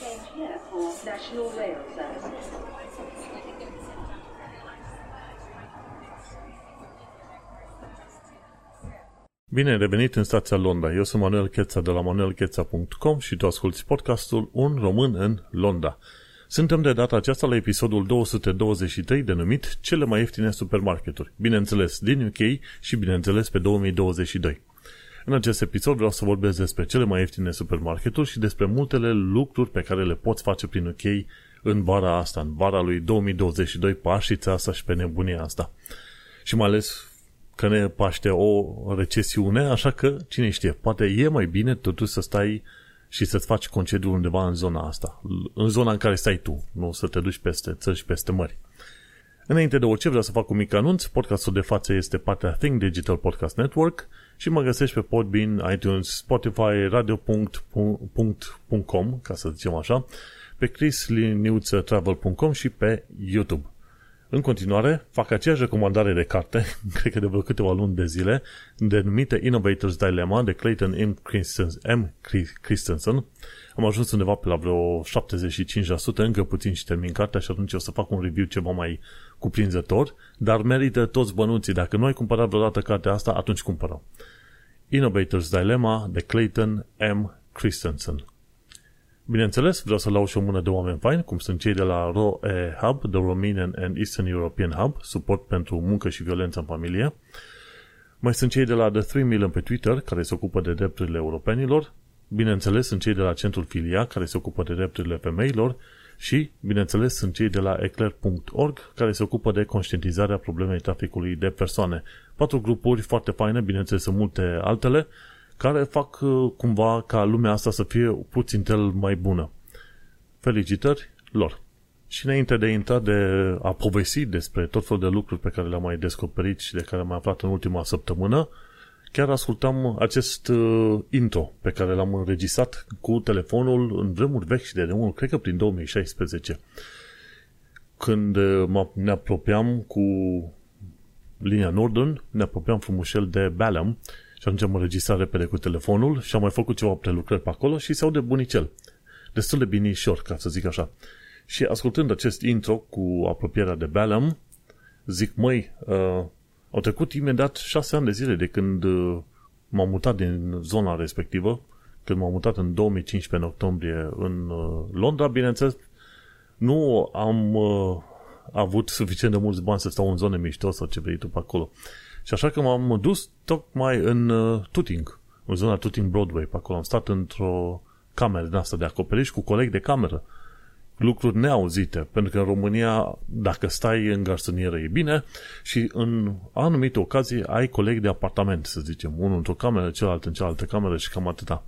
Change here for National Rail Services. Bine ai revenit în stația Londra. Eu sunt Manuel Cheța de la manuelcheța.com și tu asculti podcastul Un român în Londra. Suntem de data aceasta la episodul 223 denumit Cele mai ieftine supermarketuri. Bineînțeles din UK și bineînțeles pe 2022. În acest episod vreau să vorbesc despre cele mai ieftine supermarketuri și despre multele lucruri pe care le poți face prin UK în vara asta, în vara lui 2022, pașița asta și pe nebunia asta. Și mai ales că ne paște o recesiune, așa că, cine știe, poate e mai bine totuși să stai și să-ți faci concediul undeva în zona asta, în zona în care stai tu, nu să te duci peste țări și peste mări. Înainte de orice vreau să fac un mic anunț, podcastul de față este partea Think Digital Podcast Network și mă găsești pe Podbean, iTunes, Spotify, radio.com, ca să zicem așa, pe chrisliniuțtravel.com și pe YouTube. În continuare, fac aceeași recomandare de carte, cred că de vreo câteva luni de zile, denumită Innovators Dilemma de Clayton M. Christensen. Am ajuns undeva pe la vreo 75%, încă puțin și termin cartea și atunci o să fac un review ceva mai cuprinzător, dar merită toți bănuții. Dacă nu ai cumpărat vreodată cartea asta, atunci cumpără. Innovators Dilemma de Clayton M. Christensen. Bineînțeles, vreau să lauș și o mână de oameni faini, cum sunt cei de la ROE Hub, The Romanian and Eastern European Hub, suport pentru muncă și violență în familie. Mai sunt cei de la The 3 Million pe Twitter, care se ocupă de drepturile europenilor. Bineînțeles, sunt cei de la Centrul Filia, care se ocupă de drepturile femeilor. Și, bineînțeles, sunt cei de la eclair.org, care se ocupă de conștientizarea problemei traficului de persoane. Patru grupuri foarte faine, bineînțeles, sunt multe altele, care fac uh, cumva ca lumea asta să fie puțin tel mai bună. Felicitări lor! Și înainte de a intra de a povesti despre tot felul de lucruri pe care le-am mai descoperit și de care am mai aflat în ultima săptămână, chiar ascultam acest uh, intro pe care l-am înregistrat cu telefonul în vremuri vechi și de demult, cred că prin 2016, când uh, ne apropiam cu linia Northern, ne apropiam frumușel de Balham și atunci am înregistrat repede cu telefonul și am mai făcut ceva prelucrări pe acolo și se aude bunicel. Destul de binișor, ca să zic așa. Și ascultând acest intro cu apropierea de Balham, zic, măi, uh, au trecut imediat șase ani de zile de când uh, m-am mutat din zona respectivă, când m-am mutat în 2015, în octombrie, în uh, Londra, bineînțeles, nu am uh, avut suficient de mulți bani să stau în zone mișto sau ce vrei tu pe acolo. Și așa că m-am dus tocmai în uh, Tuting, în zona Tuting Broadway, pe acolo. Am stat într-o cameră din asta de acoperiș cu coleg de cameră. Lucruri neauzite, pentru că în România, dacă stai în garsonieră, e bine și în anumite ocazii ai colegi de apartament, să zicem, unul într-o cameră, celălalt în cealaltă cameră și cam atâta.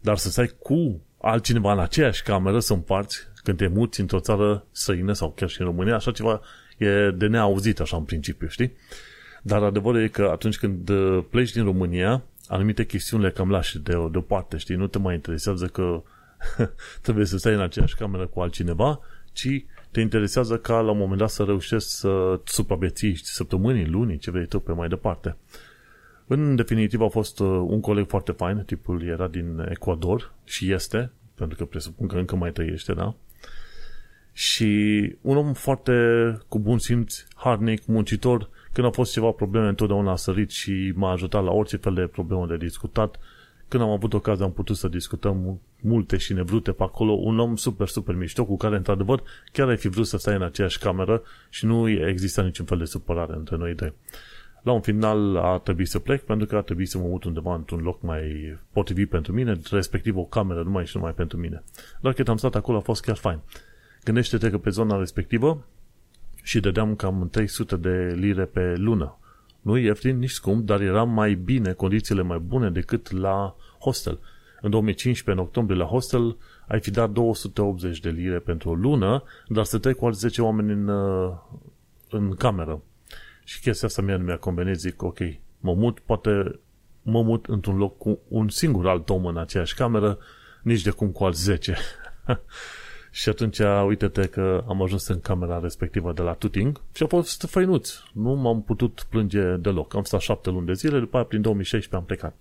Dar să stai cu altcineva în aceeași cameră să împarți când te muți într-o țară străină sau chiar și în România, așa ceva e de neauzit așa în principiu, știi? Dar adevărul e că atunci când uh, pleci din România, anumite chestiuni le cam lași de, deoparte, știi? Nu te mai interesează că trebuie să stai în aceeași cameră cu altcineva, ci te interesează ca la un moment dat să reușești să supraviețuiești săptămâni, luni, ce vrei tu pe mai departe. În definitiv a fost uh, un coleg foarte fain, tipul era din Ecuador și este, pentru că presupun că încă mai trăiește, da? Și un om foarte cu bun simț, harnic, muncitor, când au fost ceva probleme, întotdeauna a sărit și m-a ajutat la orice fel de problemă de discutat. Când am avut ocazia, am putut să discutăm multe și nevrute pe acolo. Un om super, super mișto, cu care, într-adevăr, chiar ai fi vrut să stai în aceeași cameră și nu exista niciun fel de supărare între noi doi. La un final a trebuit să plec pentru că a trebuit să mă mut undeva într-un loc mai potrivit pentru mine, respectiv o cameră numai și numai pentru mine. Dar cât am stat acolo a fost chiar fain. Gândește-te că pe zona respectivă și dădeam cam 300 de lire pe lună. Nu ieftin, nici scump, dar era mai bine, condițiile mai bune decât la hostel. În 2015, în octombrie, la hostel, ai fi dat 280 de lire pentru o lună, dar să cu alți 10 oameni în, uh, în cameră. Și chestia asta mie nu mi-a convenit, zic, ok, mă mut, poate mă mut într-un loc cu un singur alt om în aceeași cameră, nici de cum cu alți 10. Și atunci, uite-te că am ajuns în camera respectivă de la Tuting și a fost făinuț. Nu m-am putut plânge deloc. Am stat șapte luni de zile, după aia prin 2016 am plecat.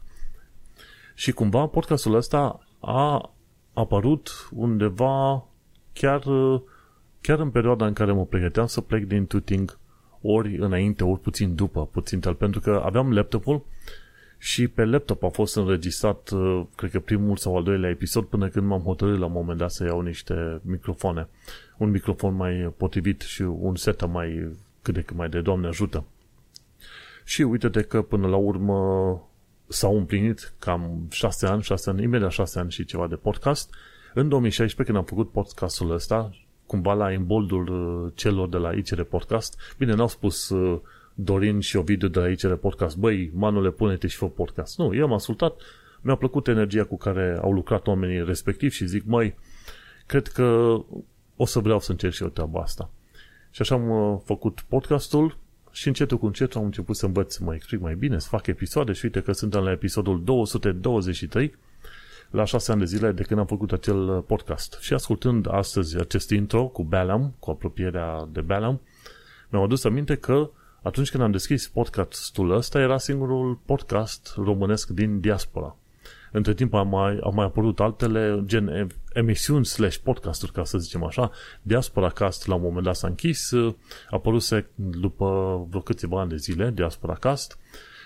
Și cumva podcastul ăsta a apărut undeva chiar, chiar în perioada în care mă pregăteam să plec din Tuting ori înainte, ori puțin după, puțin tal, pentru că aveam laptopul și pe laptop a fost înregistrat, uh, cred că primul sau al doilea episod, până când m-am hotărât la un moment dat să iau niște microfoane. Un microfon mai potrivit și un set mai cât de cât mai de Doamne ajută. Și uite-te că până la urmă s-au împlinit cam 6 ani, 6 ani, imediat 6 ani și ceva de podcast. În 2016, când am făcut podcastul ăsta, cumva la imboldul uh, celor de la ICR Podcast, bine, n-au spus uh, Dorin și Ovidiu de la ICR Podcast, băi, manule, pune-te și fă podcast. Nu, eu am ascultat, mi-a plăcut energia cu care au lucrat oamenii respectiv și zic, mai cred că o să vreau să încerc și eu treaba asta. Și așa am uh, făcut podcastul și încetul cu încetul am început să învăț să mă explic mai bine, să fac episoade și uite că suntem la episodul 223 la șase ani de zile de când am făcut acel uh, podcast. Și ascultând astăzi acest intro cu Balam, cu apropierea de Balam, mi-am adus aminte că atunci când am deschis podcastul ăsta, era singurul podcast românesc din diaspora. Între timp au mai, au mai apărut altele, gen emisiuni slash podcasturi, ca să zicem așa. Diaspora Cast la un moment dat s-a închis, a apărut după vreo câțiva ani de zile, Diaspora Cast.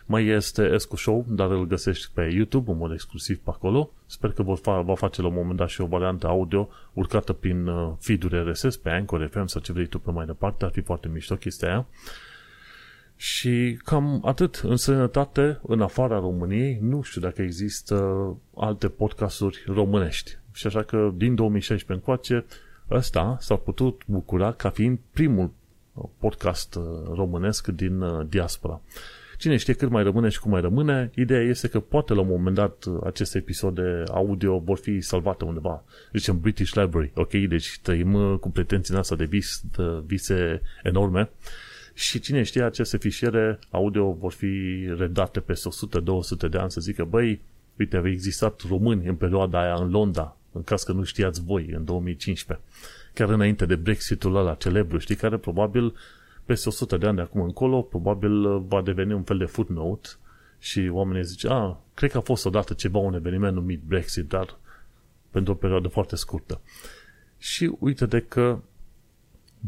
Mai este Escu Show, dar îl găsești pe YouTube în mod exclusiv pe acolo. Sper că vor fa- va face la un moment dat și o variantă audio urcată prin uh, feed-uri RSS pe Anchor FM sau ce vrei tu pe mai departe. Ar fi foarte mișto chestia aia. Și cam atât. În sănătate, în afara României, nu știu dacă există alte podcasturi românești. Și așa că din 2016 încoace, ăsta s-a putut bucura ca fiind primul podcast uh, românesc din uh, diaspora. Cine știe cât mai rămâne și cum mai rămâne, ideea este că poate la un moment dat uh, aceste episoade audio vor fi salvate undeva, zicem British Library, ok? Deci trăim cu pretenții asta de, vis, de vise enorme și cine știe, aceste fișiere audio vor fi redate peste 100-200 de ani să zică, băi, uite, au existat români în perioada aia în Londra, în caz că nu știați voi, în 2015. Chiar înainte de Brexitul ăla celebru, știi, care probabil peste 100 de ani de acum încolo, probabil va deveni un fel de footnote și oamenii zice, a, cred că a fost odată ceva un eveniment numit Brexit, dar pentru o perioadă foarte scurtă. Și uite de că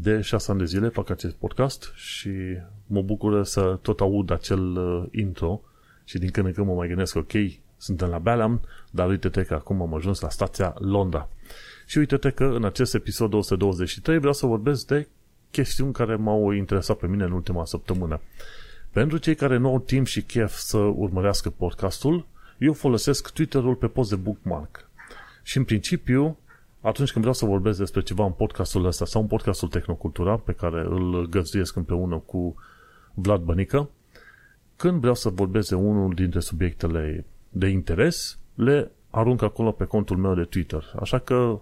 de șase ani de zile fac acest podcast și mă bucur să tot aud acel uh, intro și din când în când mă mai gândesc, ok, suntem la Balam, dar uite-te că acum am ajuns la stația Londra. Și uite-te că în acest episod 223 vreau să vorbesc de chestiuni care m-au interesat pe mine în ultima săptămână. Pentru cei care nu au timp și chef să urmărească podcastul, eu folosesc Twitter-ul pe post de bookmark. Și în principiu, atunci când vreau să vorbesc despre ceva în podcastul ăsta sau în podcastul Tehnocultura, pe care îl găzduiesc împreună cu Vlad Bănică, când vreau să vorbesc de unul dintre subiectele de interes, le arunc acolo pe contul meu de Twitter. Așa că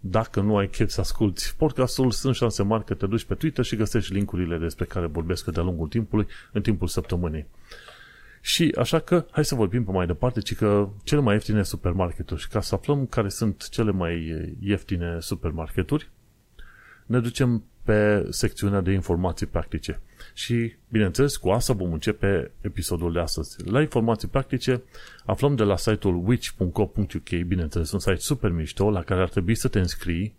dacă nu ai chef să asculti podcastul, sunt șanse mari că te duci pe Twitter și găsești linkurile despre care vorbesc de-a lungul timpului, în timpul săptămânii. Și așa că, hai să vorbim pe mai departe, ci că cele mai ieftine supermarketuri și ca să aflăm care sunt cele mai ieftine supermarketuri, ne ducem pe secțiunea de informații practice. Și, bineînțeles, cu asta vom începe episodul de astăzi. La informații practice aflăm de la site-ul witch.co.uk, bineînțeles, un site super mișto la care ar trebui să te înscrii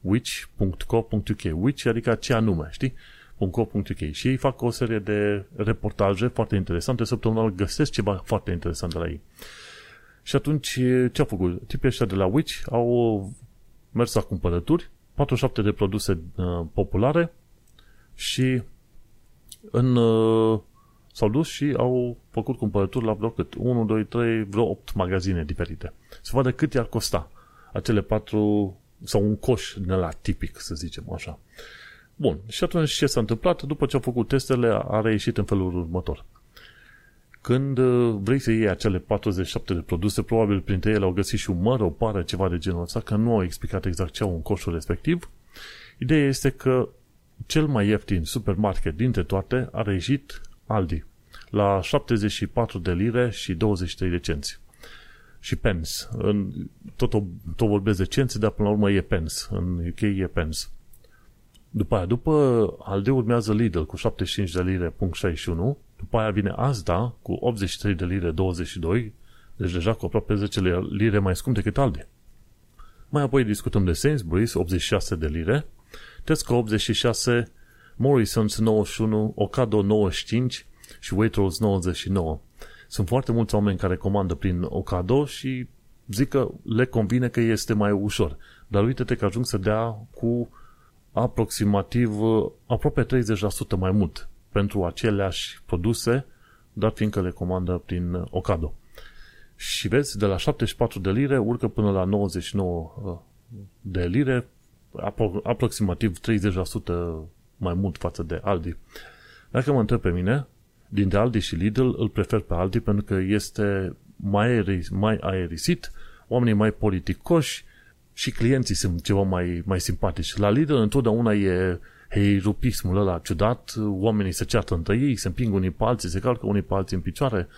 witch.co.uk, witch adică ce anume, știi? .co.uk și ei fac o serie de reportaje foarte interesante, săptămânal găsesc ceva foarte interesant de la ei. Și atunci ce au făcut? Tipii ăștia de la Witch au mers la cumpărături, 47 de produse uh, populare și în, uh, s-au dus și au făcut cumpărături la vreo cât? 1, 2, 3, vreo 8 magazine diferite. Să vadă cât i-ar costa acele patru sau un coș de la tipic, să zicem așa. Bun, și atunci ce s-a întâmplat? După ce au făcut testele, a reieșit în felul următor. Când uh, vrei să iei acele 47 de produse, probabil printre ele au găsit și un măr, o pară, ceva de genul ăsta, că nu au explicat exact ce au în coșul respectiv. Ideea este că cel mai ieftin supermarket dintre toate a reieșit Aldi la 74 de lire și 23 de cenți. Și pence. În, tot, tot vorbesc de cenți, dar până la urmă e pence. În UK e pence. După aia, după Aldi urmează Lidl cu 75 de lire, punct 61. După aia vine Asda cu 83 de lire, 22. Deci deja cu aproape 10 lire mai scump decât Aldi. Mai apoi discutăm de Sainsbury's, 86 de lire, Tesco 86, Morrison's 91, Ocado 95 și Waitrose 99. Sunt foarte mulți oameni care comandă prin Ocado și zic că le convine că este mai ușor. Dar uite-te că ajung să dea cu aproximativ aproape 30% mai mult pentru aceleași produse, dar fiindcă le comandă prin Ocado. Și vezi, de la 74 de lire urcă până la 99 uh, de lire, apro- aproximativ 30% mai mult față de Aldi. Dacă mă întreb pe mine, dintre Aldi și Lidl îl prefer pe Aldi pentru că este mai, aeris, mai aerisit, oamenii mai politicoși și clienții sunt ceva mai, mai simpatici. La Lidl întotdeauna e heirupismul ăla ciudat, oamenii se ceartă între ei, se împing unii pe alții, se calcă unii pe alții în picioare,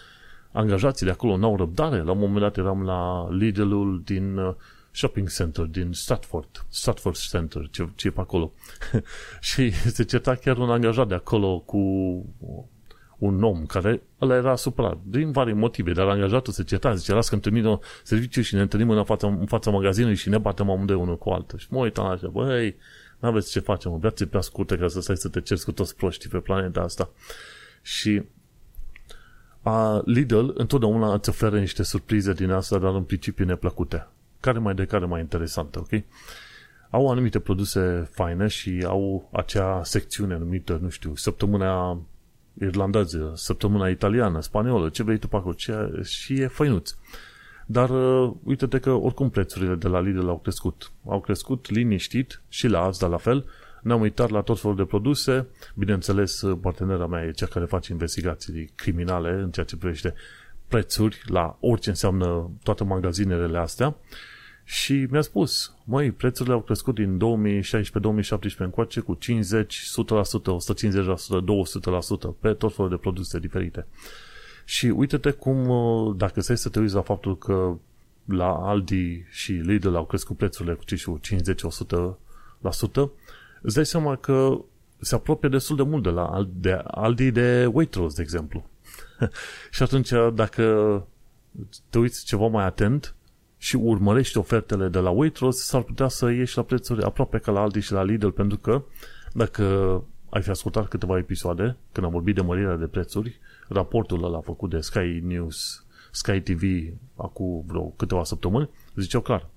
angajații de acolo n-au răbdare. La un moment dat eram la Lidl-ul din uh, shopping center din Stratford, Stratford Center, ce, ce e pe acolo. și se certa chiar un angajat de acolo cu un om care ăla era supărat, din vari motive, dar angajatul se certa, zice, las că îmi termin serviciu și ne întâlnim în fața, în fața magazinului și ne batem amândoi unul cu altul. Și mă uitam așa, băi, n-aveți ce facem, o viață pe scurtă ca să stai să te ceri cu toți proștii pe planeta asta. Și a Lidl întotdeauna îți oferă niște surprize din asta, dar în principiu neplăcute. Care mai de care mai interesantă, ok? Au anumite produse faine și au acea secțiune numită, nu știu, săptămâna irlandeză, săptămâna italiană, spaniolă, ce vrei tu pe acolo, ce, și e făinuț. Dar uh, uite-te că oricum prețurile de la Lidl au crescut. Au crescut liniștit și la Asda la fel. Ne-am uitat la tot felul de produse. Bineînțeles, partenera mea e cea care face investigații criminale în ceea ce privește prețuri la orice înseamnă toate magazinele astea. Și mi-a spus, măi, prețurile au crescut din 2016-2017 încoace cu 50, 100%, 150%, 200% pe tot felul de produse diferite. Și uite-te cum, uh, dacă stai să te uiți la faptul că la Aldi și Lidl au crescut prețurile cu 50-100%, îți dai seama că se apropie destul de mult de la de Aldi de Waitrose, de exemplu. și atunci, dacă te uiți ceva mai atent și urmărești ofertele de la Waitrose, s-ar putea să ieși la prețuri aproape ca la Aldi și la Lidl, pentru că dacă ai fi ascultat câteva episoade, când am vorbit de mărirea de prețuri, raportul ăla făcut de Sky News, Sky TV, acum vreo câteva săptămâni, ziceau clar,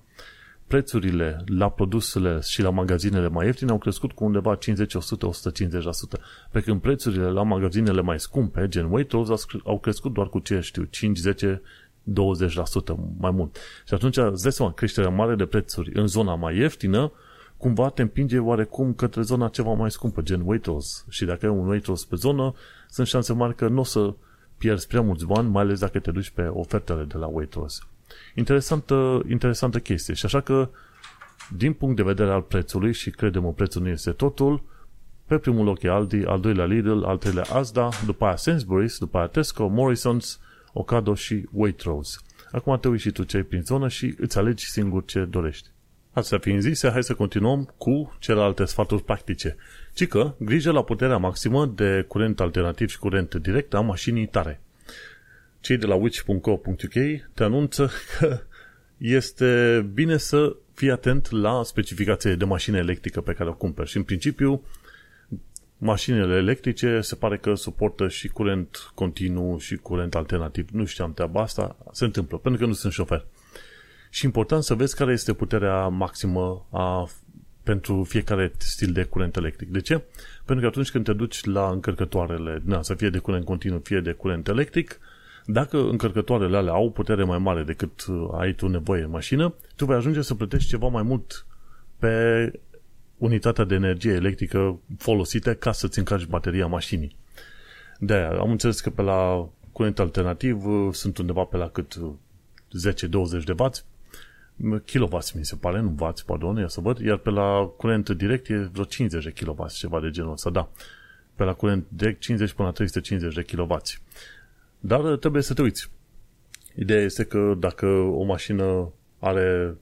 prețurile la produsele și la magazinele mai ieftine au crescut cu undeva 50, 100, 150%, pe când prețurile la magazinele mai scumpe, gen Waitrose, au crescut doar cu ce știu, 5, 10, 20% mai mult. Și atunci, îți dai seama, creșterea mare de prețuri în zona mai ieftină, cumva te împinge oarecum către zona ceva mai scumpă, gen Waitrose. Și dacă ai un Waitrose pe zonă, sunt șanse mari că nu o să pierzi prea mulți bani, mai ales dacă te duci pe ofertele de la Waitrose. Interesantă, interesantă chestie. Și așa că, din punct de vedere al prețului, și credem că prețul nu este totul, pe primul loc e Aldi, al doilea Lidl, al treilea Asda, după aia Sainsbury's, după aia Tesco, Morrison's, Ocado și Waitrose. Acum te uiți și tu ce ai prin zonă și îți alegi singur ce dorești. Astea fiind zise, hai să continuăm cu celelalte sfaturi practice. Ci că, grijă la puterea maximă de curent alternativ și curent direct a mașinii tare. Cei de la witch.co.uk te anunță că este bine să fii atent la specificația de mașină electrică pe care o cumperi și în principiu mașinile electrice se pare că suportă și curent continuu și curent alternativ. Nu știam treaba asta, se întâmplă, pentru că nu sunt șofer. Și important să vezi care este puterea maximă a, pentru fiecare stil de curent electric. De ce? Pentru că atunci când te duci la încărcătoarele, na, să fie de curent continuu, fie de curent electric, dacă încărcătoarele alea au putere mai mare decât ai tu nevoie în mașină, tu vei ajunge să plătești ceva mai mult pe unitatea de energie electrică folosită ca să-ți încarci bateria mașinii. de aia am înțeles că pe la curent alternativ uh, sunt undeva pe la cât 10-20 uh, de W, kilowatts mi se pare, nu W, pardon, ia să văd, iar pe la curent direct e vreo 50 de kW, ceva de genul ăsta, da. Pe la curent direct 50 până la 350 de kW. Dar uh, trebuie să te uiți. Ideea este că dacă o mașină are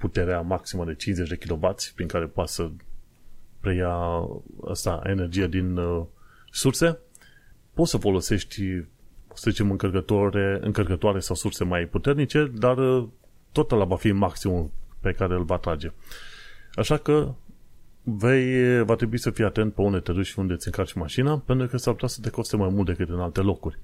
puterea maximă de 50 de kW prin care poate să preia asta, energie din uh, surse, poți să folosești să zicem încărcătoare, încărcătoare sau surse mai puternice, dar uh, tot la va fi maximum pe care îl va trage. Așa că vei, va trebui să fii atent pe unde te duci și unde îți încarci mașina, pentru că s-ar putea să te coste mai mult decât în alte locuri.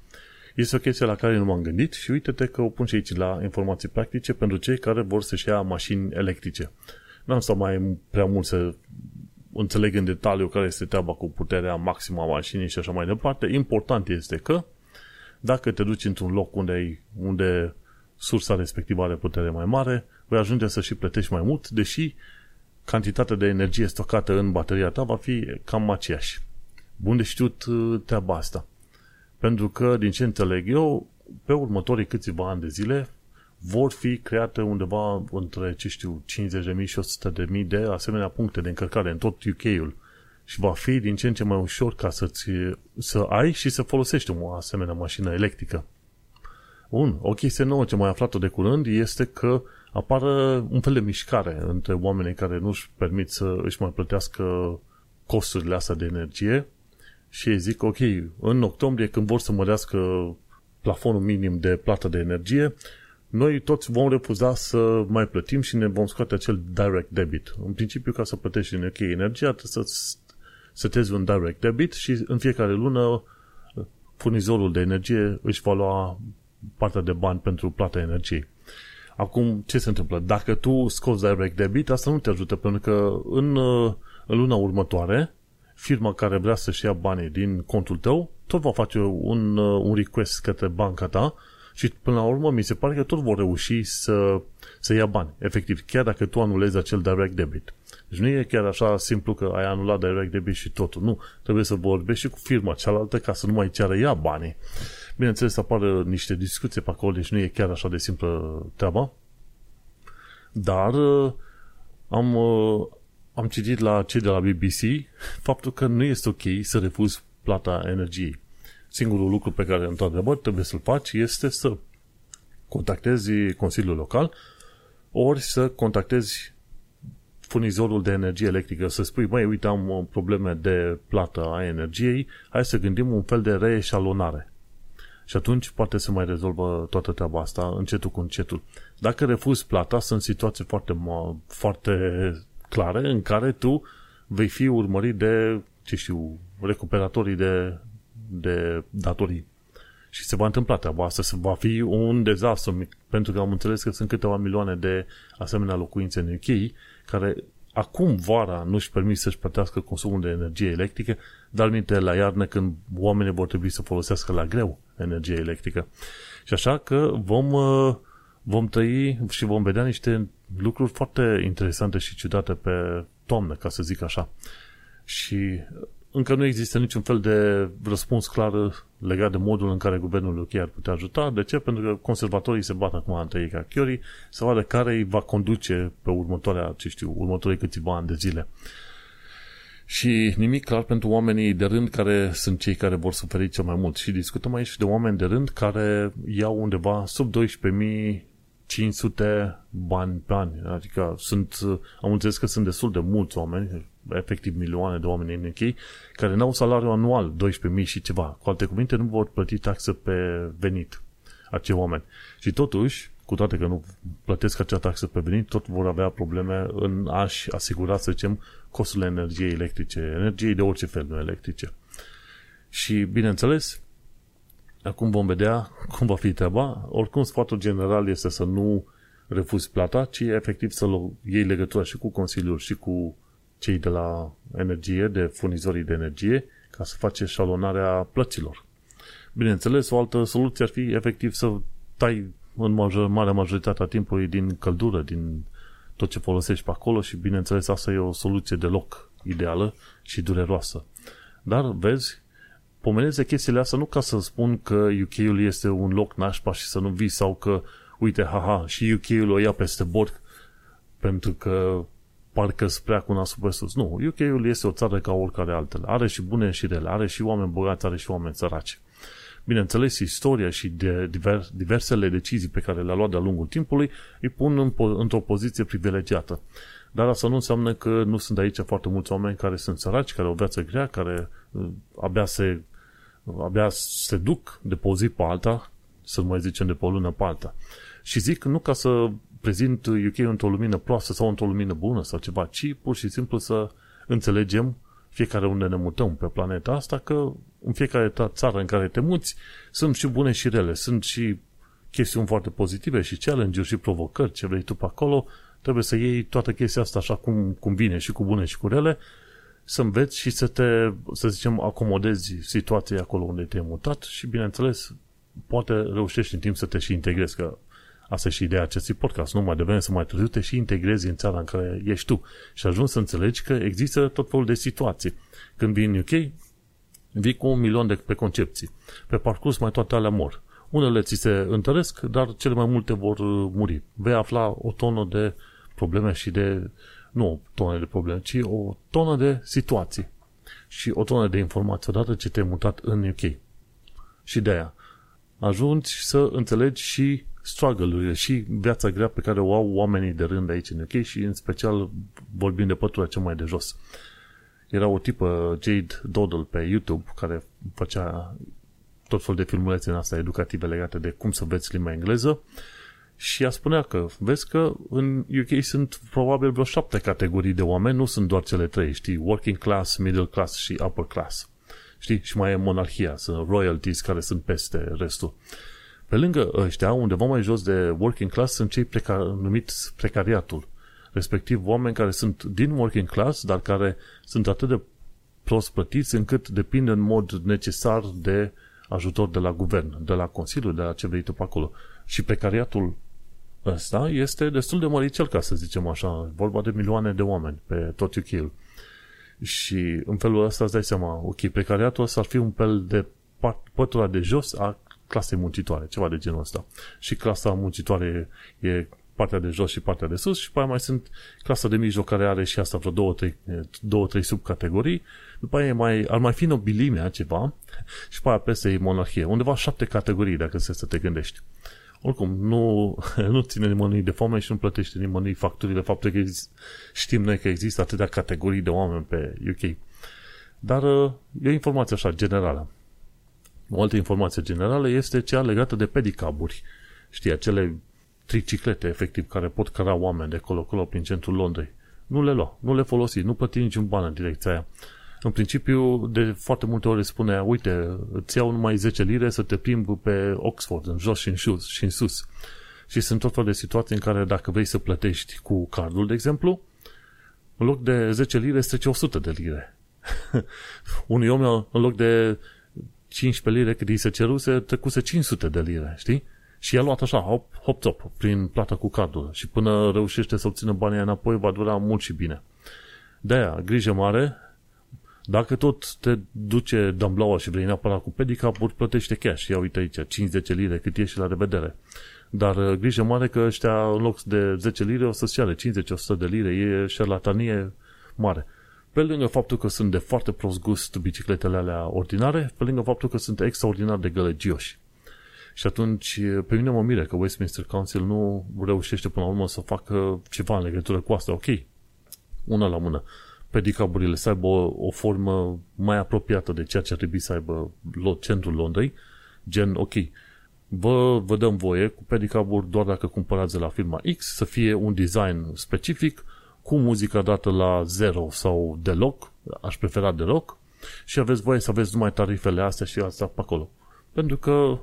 Este o chestie la care nu m-am gândit și uite-te că o pun și aici la informații practice pentru cei care vor să-și ia mașini electrice. N-am să mai prea mult să înțeleg în detaliu care este treaba cu puterea maximă a mașinii și așa mai departe. Important este că dacă te duci într-un loc unde, ai, unde sursa respectivă are putere mai mare, vei ajunge să și plătești mai mult, deși cantitatea de energie stocată în bateria ta va fi cam aceeași. Bun de știut uh, treaba asta. Pentru că, din ce înțeleg eu, pe următorii câțiva ani de zile vor fi create undeva între, ce știu, 50.000 și 100.000 de asemenea puncte de încărcare în tot UK-ul. Și va fi din ce în ce mai ușor ca să-ți, să ai și să folosești o asemenea mașină electrică. Bun, o chestie nouă ce mai aflat-o de curând este că apară un fel de mișcare între oamenii care nu își permit să își mai plătească costurile astea de energie și ei zic, ok, în octombrie când vor să mărească plafonul minim de plată de energie, noi toți vom refuza să mai plătim și ne vom scoate acel direct debit. În principiu, ca să plătești în ok energia, trebuie să setezi un direct debit și în fiecare lună furnizorul de energie își va lua partea de bani pentru plata energiei. Acum, ce se întâmplă? Dacă tu scoți direct debit, asta nu te ajută, pentru că în, în luna următoare, firma care vrea să-și ia banii din contul tău, tot va face un, un request către banca ta și până la urmă mi se pare că tot vor reuși să, să ia bani, efectiv, chiar dacă tu anulezi acel direct debit. Deci nu e chiar așa simplu că ai anulat direct debit și totul. Nu, trebuie să vorbești și cu firma cealaltă ca să nu mai ceară ea banii. Bineînțeles, apar niște discuții pe acolo, deci nu e chiar așa de simplă treaba. Dar uh, am, uh, am citit la cei de la BBC faptul că nu este ok să refuzi plata energiei. Singurul lucru pe care, într-adevăr, trebuie să-l faci este să contactezi Consiliul Local ori să contactezi furnizorul de energie electrică, să spui, mai uite, am uh, probleme de plată a energiei, hai să gândim un fel de reeșalonare. Și atunci poate să mai rezolvă toată treaba asta încetul cu încetul. Dacă refuzi plata, sunt situații foarte, foarte clare în care tu vei fi urmărit de, ce știu, recuperatorii de de datorii. Și se va întâmpla treaba asta, se va fi un dezastru, pentru că am înțeles că sunt câteva milioane de asemenea locuințe în UK care acum vara nu-și permit să-și plătească consumul de energie electrică, dar minte la iarnă când oamenii vor trebui să folosească la greu energie electrică. Și așa că vom, uh, vom trăi și vom vedea niște lucruri foarte interesante și ciudate pe toamnă, ca să zic așa. Și încă nu există niciun fel de răspuns clar legat de modul în care guvernul UK ar putea ajuta. De ce? Pentru că conservatorii se bat acum între ca Chiori să vadă care îi va conduce pe următoarea, ce știu, următorii câțiva ani de zile. Și nimic clar pentru oamenii de rând care sunt cei care vor suferi cel mai mult. Și discutăm aici de oameni de rând care iau undeva sub 12.500 bani pe an. Adică sunt, am înțeles că sunt destul de mulți oameni, efectiv milioane de oameni în UK, care n-au salariu anual, 12.000 și ceva. Cu alte cuvinte, nu vor plăti taxă pe venit acei oameni. Și totuși, cu toate că nu plătesc acea taxă pe venit, tot vor avea probleme în a-și asigura, să zicem, costurile energiei electrice, energiei de orice fel, nu electrice. Și, bineînțeles, acum vom vedea cum va fi treaba. Oricum, sfatul general este să nu refuzi plata, ci efectiv să iei legătura și cu Consiliul și cu cei de la energie, de furnizorii de energie, ca să face șalonarea plăților. Bineînțeles, o altă soluție ar fi efectiv să tai în major, marea majoritate a timpului din căldură, din tot ce folosești pe acolo și bineînțeles asta e o soluție deloc ideală și dureroasă. Dar, vezi, pomeneze chestiile astea nu ca să spun că UK-ul este un loc nașpa și să nu vii sau că, uite, haha, și UK-ul o ia peste bord pentru că parcă spre cu nasul pe sus. Nu, UK-ul este o țară ca oricare altele. Are și bune și rele, are și oameni bogați, are și oameni săraci. Bineînțeles, istoria și de diver, diversele decizii pe care le-a luat de-a lungul timpului îi pun în, într-o poziție privilegiată. Dar asta nu înseamnă că nu sunt aici foarte mulți oameni care sunt săraci, care au o viață grea, care uh, abia se, abia se duc de pe o zi pe alta, să nu mai zicem de pe o lună pe alta. Și zic nu ca să prezint UK într-o lumină proastă sau într-o lumină bună sau ceva, ci pur și simplu să înțelegem fiecare unde ne mutăm pe planeta asta, că în fiecare țară în care te muți sunt și bune și rele, sunt și chestiuni foarte pozitive și challenge-uri și provocări, ce vrei tu pe acolo, trebuie să iei toată chestia asta așa cum, cum vine și cu bune și cu rele, să înveți și să te, să zicem, acomodezi situația acolo unde te-ai mutat și, bineînțeles, poate reușești în timp să te și integrezi, că asta e și ideea acestui podcast, nu mai devreme să mai târziu te și integrezi în țara în care ești tu și ajungi să înțelegi că există tot felul de situații. Când vii în UK, vii cu un milion de pe concepții. Pe parcurs mai toate alea mor. Unele ți se întăresc, dar cele mai multe vor muri. Vei afla o tonă de probleme și de, nu o tonă de probleme, ci o tonă de situații și o tonă de informații odată ce te-ai mutat în UK. Și de aia ajungi să înțelegi și struggle-urile și viața grea pe care o au oamenii de rând aici în UK și în special vorbim de pătura cea mai de jos. Era o tipă, Jade Doddle, pe YouTube, care făcea tot fel de filmulețe în asta educative legate de cum să veți limba engleză și ea spunea că, vezi că în UK sunt probabil vreo șapte categorii de oameni, nu sunt doar cele trei, știi, working class, middle class și upper class. Știi? Și mai e monarhia, sunt royalties care sunt peste restul. Pe lângă ăștia, undeva mai jos de working class, sunt cei preca- numiți precariatul. Respectiv, oameni care sunt din working class, dar care sunt atât de prost plătiți încât depind în mod necesar de ajutor de la guvern, de la Consiliu, de la ce vrei tu pe acolo. Și precariatul ăsta este destul de măricel, ca să zicem așa, vorba de milioane de oameni pe tot UK-ul. Și în felul ăsta îți dai seama, ok, precariatul ăsta ar fi un fel de pătura de jos a clasei muncitoare, ceva de genul ăsta. Și clasa muncitoare e, e partea de jos și partea de sus și pe aia mai sunt clasa de mijloc care are și asta vreo două, trei, două, trei subcategorii. După aia mai, ar mai fi nobilimea ceva și pe aia peste e monarhie. Undeva șapte categorii dacă se să te gândești. Oricum, nu, nu ține nimănui de foame și nu plătește nimănui facturile faptul că știm noi că există atâtea categorii de oameni pe UK. Dar e o informație așa generală. O altă informație generală este cea legată de pedicaburi. Știi, acele triciclete, efectiv, care pot căra oameni de acolo-acolo prin centrul Londrei. Nu le lua, nu le folosi, nu plăti niciun ban în direcția aia. În principiu, de foarte multe ori spune, uite, îți iau numai 10 lire să te plimbi pe Oxford, în jos și în sus. Și, în sus. și sunt tot fel de situații în care dacă vrei să plătești cu cardul, de exemplu, în loc de 10 lire, îți trece 100 de lire. Unui om, în loc de 15 lire cât îi se ceruse, trecuse 500 de lire, știi? Și i-a luat așa, hop, hop, top, prin plata cu cardul. Și până reușește să obțină banii înapoi, va dura mult și bine. De-aia, grijă mare, dacă tot te duce Damblaua și vrei neapărat cu pedicapuri, plătește cash. Ia uite aici, 50 lire, cât e și la revedere. Dar uh, grijă mare că ăștia, în loc de 10 lire, o să-ți ceară 50-100 de lire. E șarlatanie mare. Pe lângă faptul că sunt de foarte prost gust bicicletele alea ordinare, pe lângă faptul că sunt extraordinar de gălăgioși. Și atunci, pe mine mă mire că Westminster Council nu reușește până la urmă să facă ceva în legătură cu asta. Ok, una la mână. Pedicaburile să aibă o, o formă mai apropiată de ceea ce ar trebui să aibă centrul Londrei, gen, ok, vă, vă dăm voie cu pedicaburi doar dacă cumpărați de la firma X, să fie un design specific, cu muzica dată la zero sau deloc, aș prefera deloc, și aveți voie să aveți numai tarifele astea și astea pe acolo. Pentru că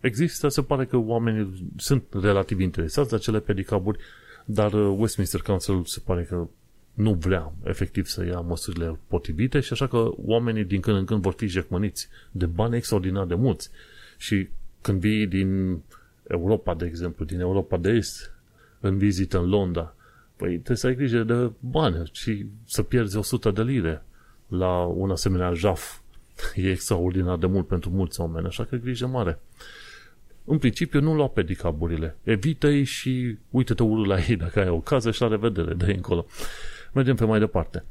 există, se pare că oamenii sunt relativ interesați de acele pedicaburi, dar Westminster Council se pare că nu vrea efectiv să ia măsurile potrivite și așa că oamenii din când în când vor fi jecmăniți de bani extraordinar de mulți. Și când vii din Europa, de exemplu, din Europa de Est, în vizită în Londra, Păi trebuie să ai grijă de bani și să pierzi 100 de lire la un asemenea jaf. E extraordinar de mult pentru mulți oameni, așa că grijă mare. În principiu nu lua pedicaburile. Evită-i și uite-te urât la ei dacă ai ocază și la revedere de încolo. Mergem pe mai departe.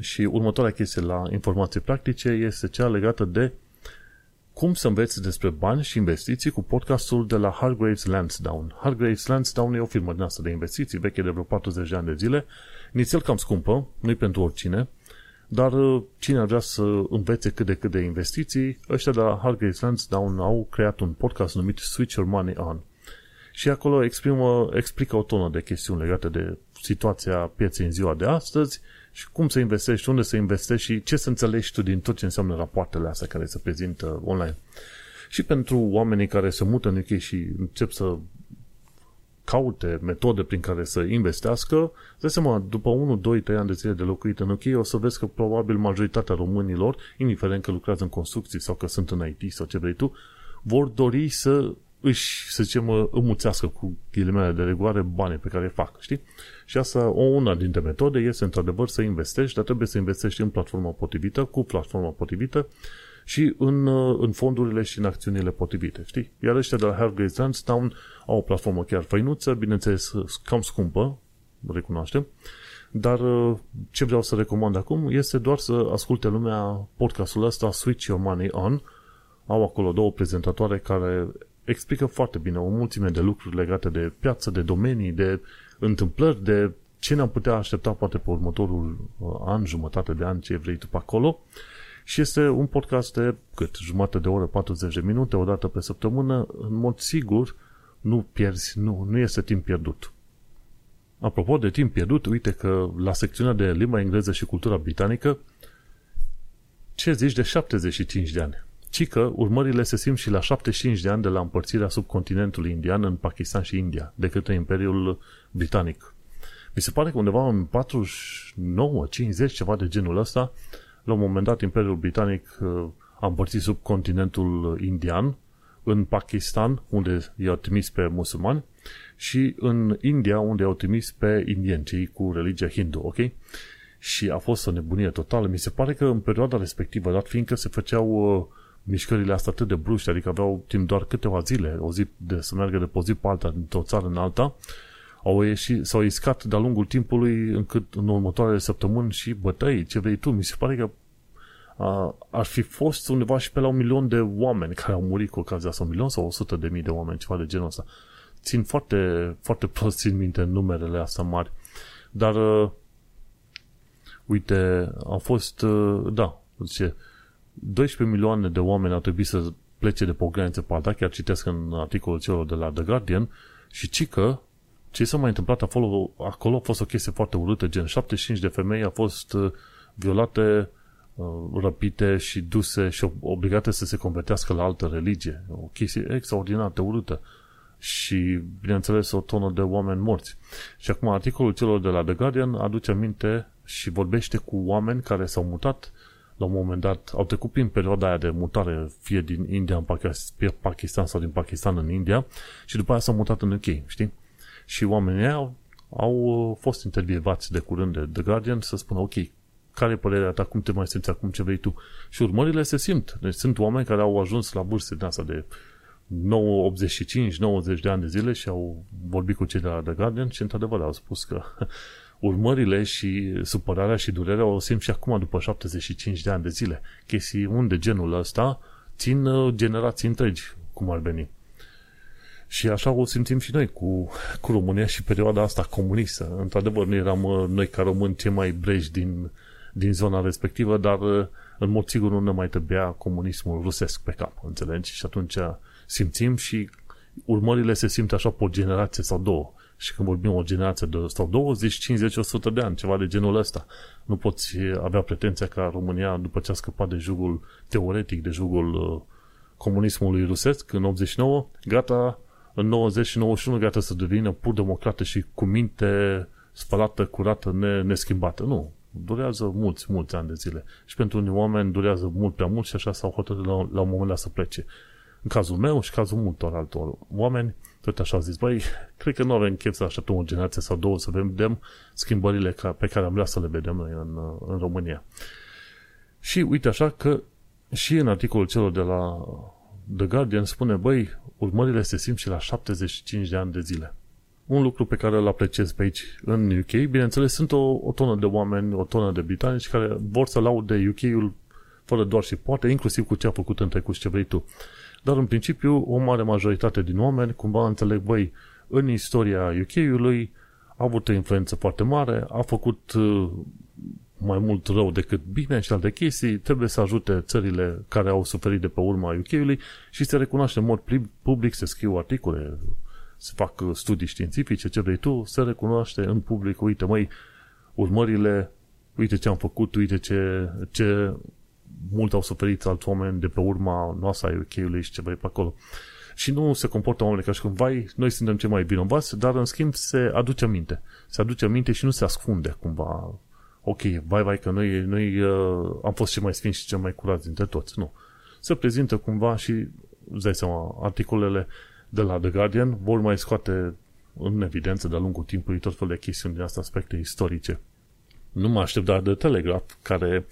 Și următoarea chestie la informații practice este cea legată de cum să înveți despre bani și investiții cu podcastul de la Hargraves Lansdowne. Hargraves Lansdowne e o firmă din asta de investiții, veche de vreo 40 de ani de zile, inițial cam scumpă, nu pentru oricine, dar uh, cine ar vrea să învețe cât de cât de investiții, ăștia de la Hargraves Lansdowne au creat un podcast numit Switch Your Money On. Și acolo exprimă, explică o tonă de chestiuni legate de situația pieței în ziua de astăzi și cum să investești, unde să investești și ce să înțelegi tu din tot ce înseamnă rapoartele astea care se prezintă online. Și pentru oamenii care se mută în UK și încep să caute metode prin care să investească, de seama, după 1, 2, 3 ani de zile de locuit în UK, o să vezi că probabil majoritatea românilor, indiferent că lucrează în construcții sau că sunt în IT sau ce vrei tu, vor dori să își, să zicem, îmuțească cu ghilimele de regoare banii pe care fac, știi? Și asta, o una dintre metode este într-adevăr să investești, dar trebuie să investești în platforma potrivită, cu platforma potrivită și în, în fondurile și în acțiunile potrivite, știi? Iar ăștia de la Hargreaves Lansdowne au o platformă chiar făinuță, bineînțeles cam scumpă, recunoaștem, dar ce vreau să recomand acum este doar să asculte lumea podcastul ăsta Switch Your Money On. Au acolo două prezentatoare care explică foarte bine o mulțime de lucruri legate de piață, de domenii, de întâmplări, de ce ne-am putea aștepta poate pe următorul uh, an, jumătate de an, ce vrei tu pe acolo. Și este un podcast de cât? Jumătate de oră, 40 de minute, o dată pe săptămână. În mod sigur, nu pierzi, nu, nu este timp pierdut. Apropo de timp pierdut, uite că la secțiunea de limba engleză și cultura britanică, ce zici de 75 de ani? Ci că urmările se simt și la 75 de ani de la împărțirea subcontinentului indian în Pakistan și India, de către Imperiul Britanic. Mi se pare că undeva în 49, 50, ceva de genul ăsta, la un moment dat Imperiul Britanic uh, a împărțit subcontinentul indian în Pakistan, unde i-au trimis pe musulmani, și în India, unde i-au trimis pe indieni, cei cu religia hindu, ok? Și a fost o nebunie totală. Mi se pare că în perioada respectivă, dat fiindcă se făceau uh, mișcările astea atât de bruște, adică aveau timp doar câteva zile, o zi de să meargă de pe o zi pe alta, dintr-o țară în alta, au ieșit, s-au iscat de-a lungul timpului încât în următoarele săptămâni și bătăi, ce vrei tu. Mi se pare că a, ar fi fost undeva și pe la un milion de oameni care au murit cu ocazia asta, un milion sau o sută de mii de oameni, ceva de genul ăsta. Țin foarte, foarte prost țin minte numerele astea mari. Dar, uh, uite, au fost, uh, da, zice, 12 milioane de oameni au trebuit să plece de pe o graniță pe alta, chiar citesc în articolul celor de la The Guardian, și cică ce s-a mai întâmplat acolo, acolo a fost o chestie foarte urâtă, gen 75 de femei au fost uh, violate, uh, răpite și duse și obligate să se convertească la altă religie. O chestie extraordinar de urâtă. Și, bineînțeles, o tonă de oameni morți. Și acum articolul celor de la The Guardian aduce aminte și vorbește cu oameni care s-au mutat la un moment dat, au trecut prin perioada aia de mutare, fie din India în Pakistan sau din Pakistan în India și după aia s-au mutat în UK, știi? Și oamenii au, au fost intervievați de curând de The Guardian să spună, ok, care e părerea ta, cum te mai simți acum, ce vrei tu? Și urmările se simt. Deci sunt oameni care au ajuns la vârste din asta de 9, 85, 90 de ani de zile și au vorbit cu cei de la The Guardian și într-adevăr au spus că urmările și supărarea și durerea o simt și acum după 75 de ani de zile. Chestiuni de genul ăsta țin uh, generații întregi, cum ar veni. Și așa o simțim și noi cu, cu România și perioada asta comunistă. Într-adevăr, nu eram uh, noi ca români cei mai breji din, din zona respectivă, dar uh, în mod sigur nu ne mai trebuia comunismul rusesc pe cap, înțelegi? Și atunci simțim și urmările se simt așa pe o generație sau două. Și când vorbim o generație de sau 20, 50, 100 de ani, ceva de genul ăsta. Nu poți avea pretenția ca România, după ce a scăpat de jugul teoretic, de jugul uh, comunismului rusesc, în 89, gata, în 90 și 91, gata să devină pur democrată și cu minte spălată, curată, ne, neschimbată. Nu. Durează mulți, mulți ani de zile. Și pentru unii oameni durează mult prea mult și așa s-au hotărât la, la un moment dat să plece. În cazul meu și cazul multor altor oameni, tot așa au zis, băi, cred că nu avem chef să așteptăm o generație sau două să vedem schimbările ca, pe care am vrea să le vedem noi în, în România. Și uite așa că și în articolul celor de la The Guardian spune, băi, urmările se simt și la 75 de ani de zile. Un lucru pe care îl apreciez pe aici în UK, bineînțeles, sunt o, o tonă de oameni, o tonă de britanici care vor să laude UK-ul fără doar și poate, inclusiv cu ce a făcut în trecut și ce vrei tu. Dar în principiu o mare majoritate din oameni cumva înțeleg, băi, în istoria UK-ului a avut o influență foarte mare, a făcut uh, mai mult rău decât bine și alte chestii, trebuie să ajute țările care au suferit de pe urma UK-ului și se recunoaște în mod public, se scriu articole, se fac uh, studii științifice, ce vrei tu, se recunoaște în public, uite, măi, urmările, uite ce am făcut, uite ce, ce mult au suferit alți oameni de pe urma noastră a UK-ului și ce vrei pe acolo. Și nu se comportă oamenii ca și cum, vai, noi suntem cei mai vinovați, dar în schimb se aduce aminte. Se aduce aminte și nu se ascunde cumva. Ok, vai, vai, că noi, noi uh, am fost cei mai sfinți și cei mai curați dintre toți. Nu. Se prezintă cumva și, îți dai seama, articolele de la The Guardian vor mai scoate în evidență de-a lungul timpului tot felul de chestiuni din astea aspecte istorice. Nu mă aștept dar de Telegraph, care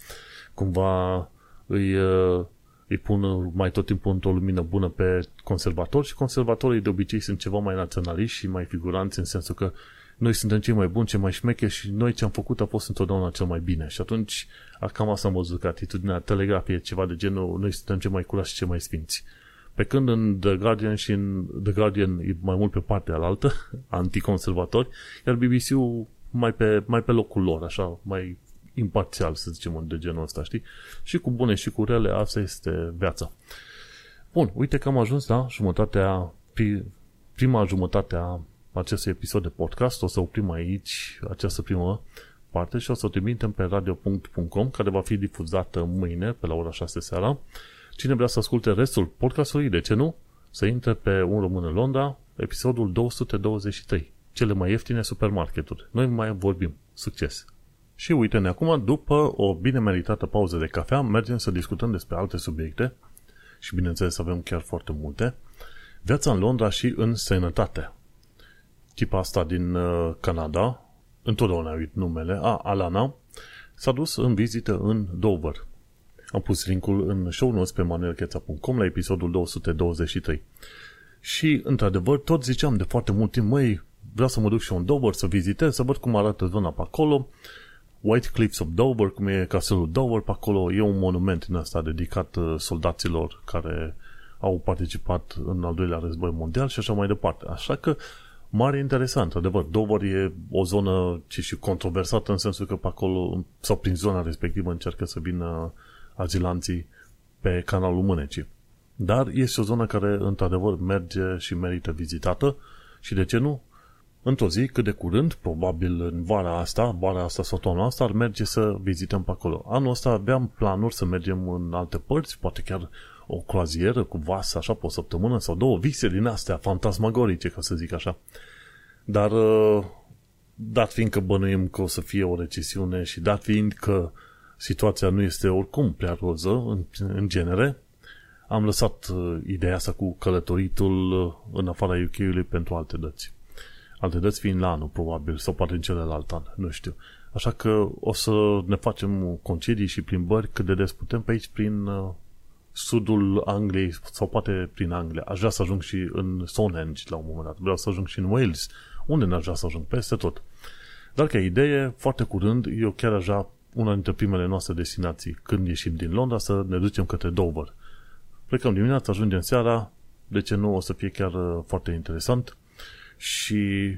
cumva îi, uh, îi pun mai tot timpul într-o lumină bună pe conservatori și conservatorii de obicei sunt ceva mai naționaliști și mai figuranți în sensul că noi suntem cei mai buni, cei mai șmeche și noi ce am făcut a fost întotdeauna cel mai bine. Și atunci, cam asta am văzut că atitudinea telegrafie ceva de genul, noi suntem cei mai curați și cei mai sfinți. Pe când în The Guardian și în The Guardian e mai mult pe partea alaltă, anticonservatori, iar BBC-ul mai pe, mai pe locul lor, așa, mai imparțial, să zicem, de genul ăsta, știi? Și cu bune și cu rele, asta este viața. Bun, uite că am ajuns la jumătatea, prima jumătate a acestui episod de podcast. O să oprim aici această primă parte și o să o trimitem pe radio.com care va fi difuzată mâine pe la ora 6 seara. Cine vrea să asculte restul podcastului, de ce nu? Să intre pe Un Român în Londra, episodul 223. Cele mai ieftine supermarketuri. Noi mai vorbim. Succes! Și uite-ne acum, după o bine meritată pauză de cafea, mergem să discutăm despre alte subiecte și bineînțeles avem chiar foarte multe. Viața în Londra și în sănătate. Tipa asta din uh, Canada, întotdeauna uit numele, a, Alana, s-a dus în vizită în Dover. Am pus linkul în show notes pe manuelcheța.com la episodul 223. Și, într-adevăr, tot ziceam de foarte mult timp, măi, vreau să mă duc și în Dover să vizitez, să văd cum arată zona pe acolo. White Cliffs of Dover, cum e castelul Dover pe acolo, e un monument din asta dedicat uh, soldaților care au participat în al doilea război mondial și așa mai departe. Așa că mare interesant, adevăr. Dover e o zonă ce și controversată în sensul că pe acolo, sau prin zona respectivă, încearcă să vină azilanții pe canalul Mânecii. Dar este o zonă care, într-adevăr, merge și merită vizitată și, de ce nu, într-o zi, cât de curând, probabil în vara asta, vara asta sau toamna asta, ar merge să vizităm pe acolo. Anul ăsta aveam planuri să mergem în alte părți, poate chiar o croazieră cu vas așa pe o săptămână sau două vise din astea fantasmagorice, ca să zic așa. Dar uh, dat fiind că bănuim că o să fie o recesiune și dat fiind că situația nu este oricum prea roză în, în genere, am lăsat uh, ideea asta cu călătoritul uh, în afara UK-ului pentru alte dăți. Alte dăți fiind la anul, probabil, sau poate în celălalt an, nu știu. Așa că o să ne facem concedii și plimbări cât de des putem pe aici prin sudul Angliei sau poate prin Anglia. Aș vrea să ajung și în Stonehenge la un moment dat. Vreau să ajung și în Wales. Unde n-aș vrea să ajung? Peste tot. Dar ca idee, foarte curând, eu chiar aș vrea una dintre primele noastre destinații când ieșim din Londra să ne ducem către Dover. Plecăm dimineața, ajungem seara, de ce nu o să fie chiar uh, foarte interesant și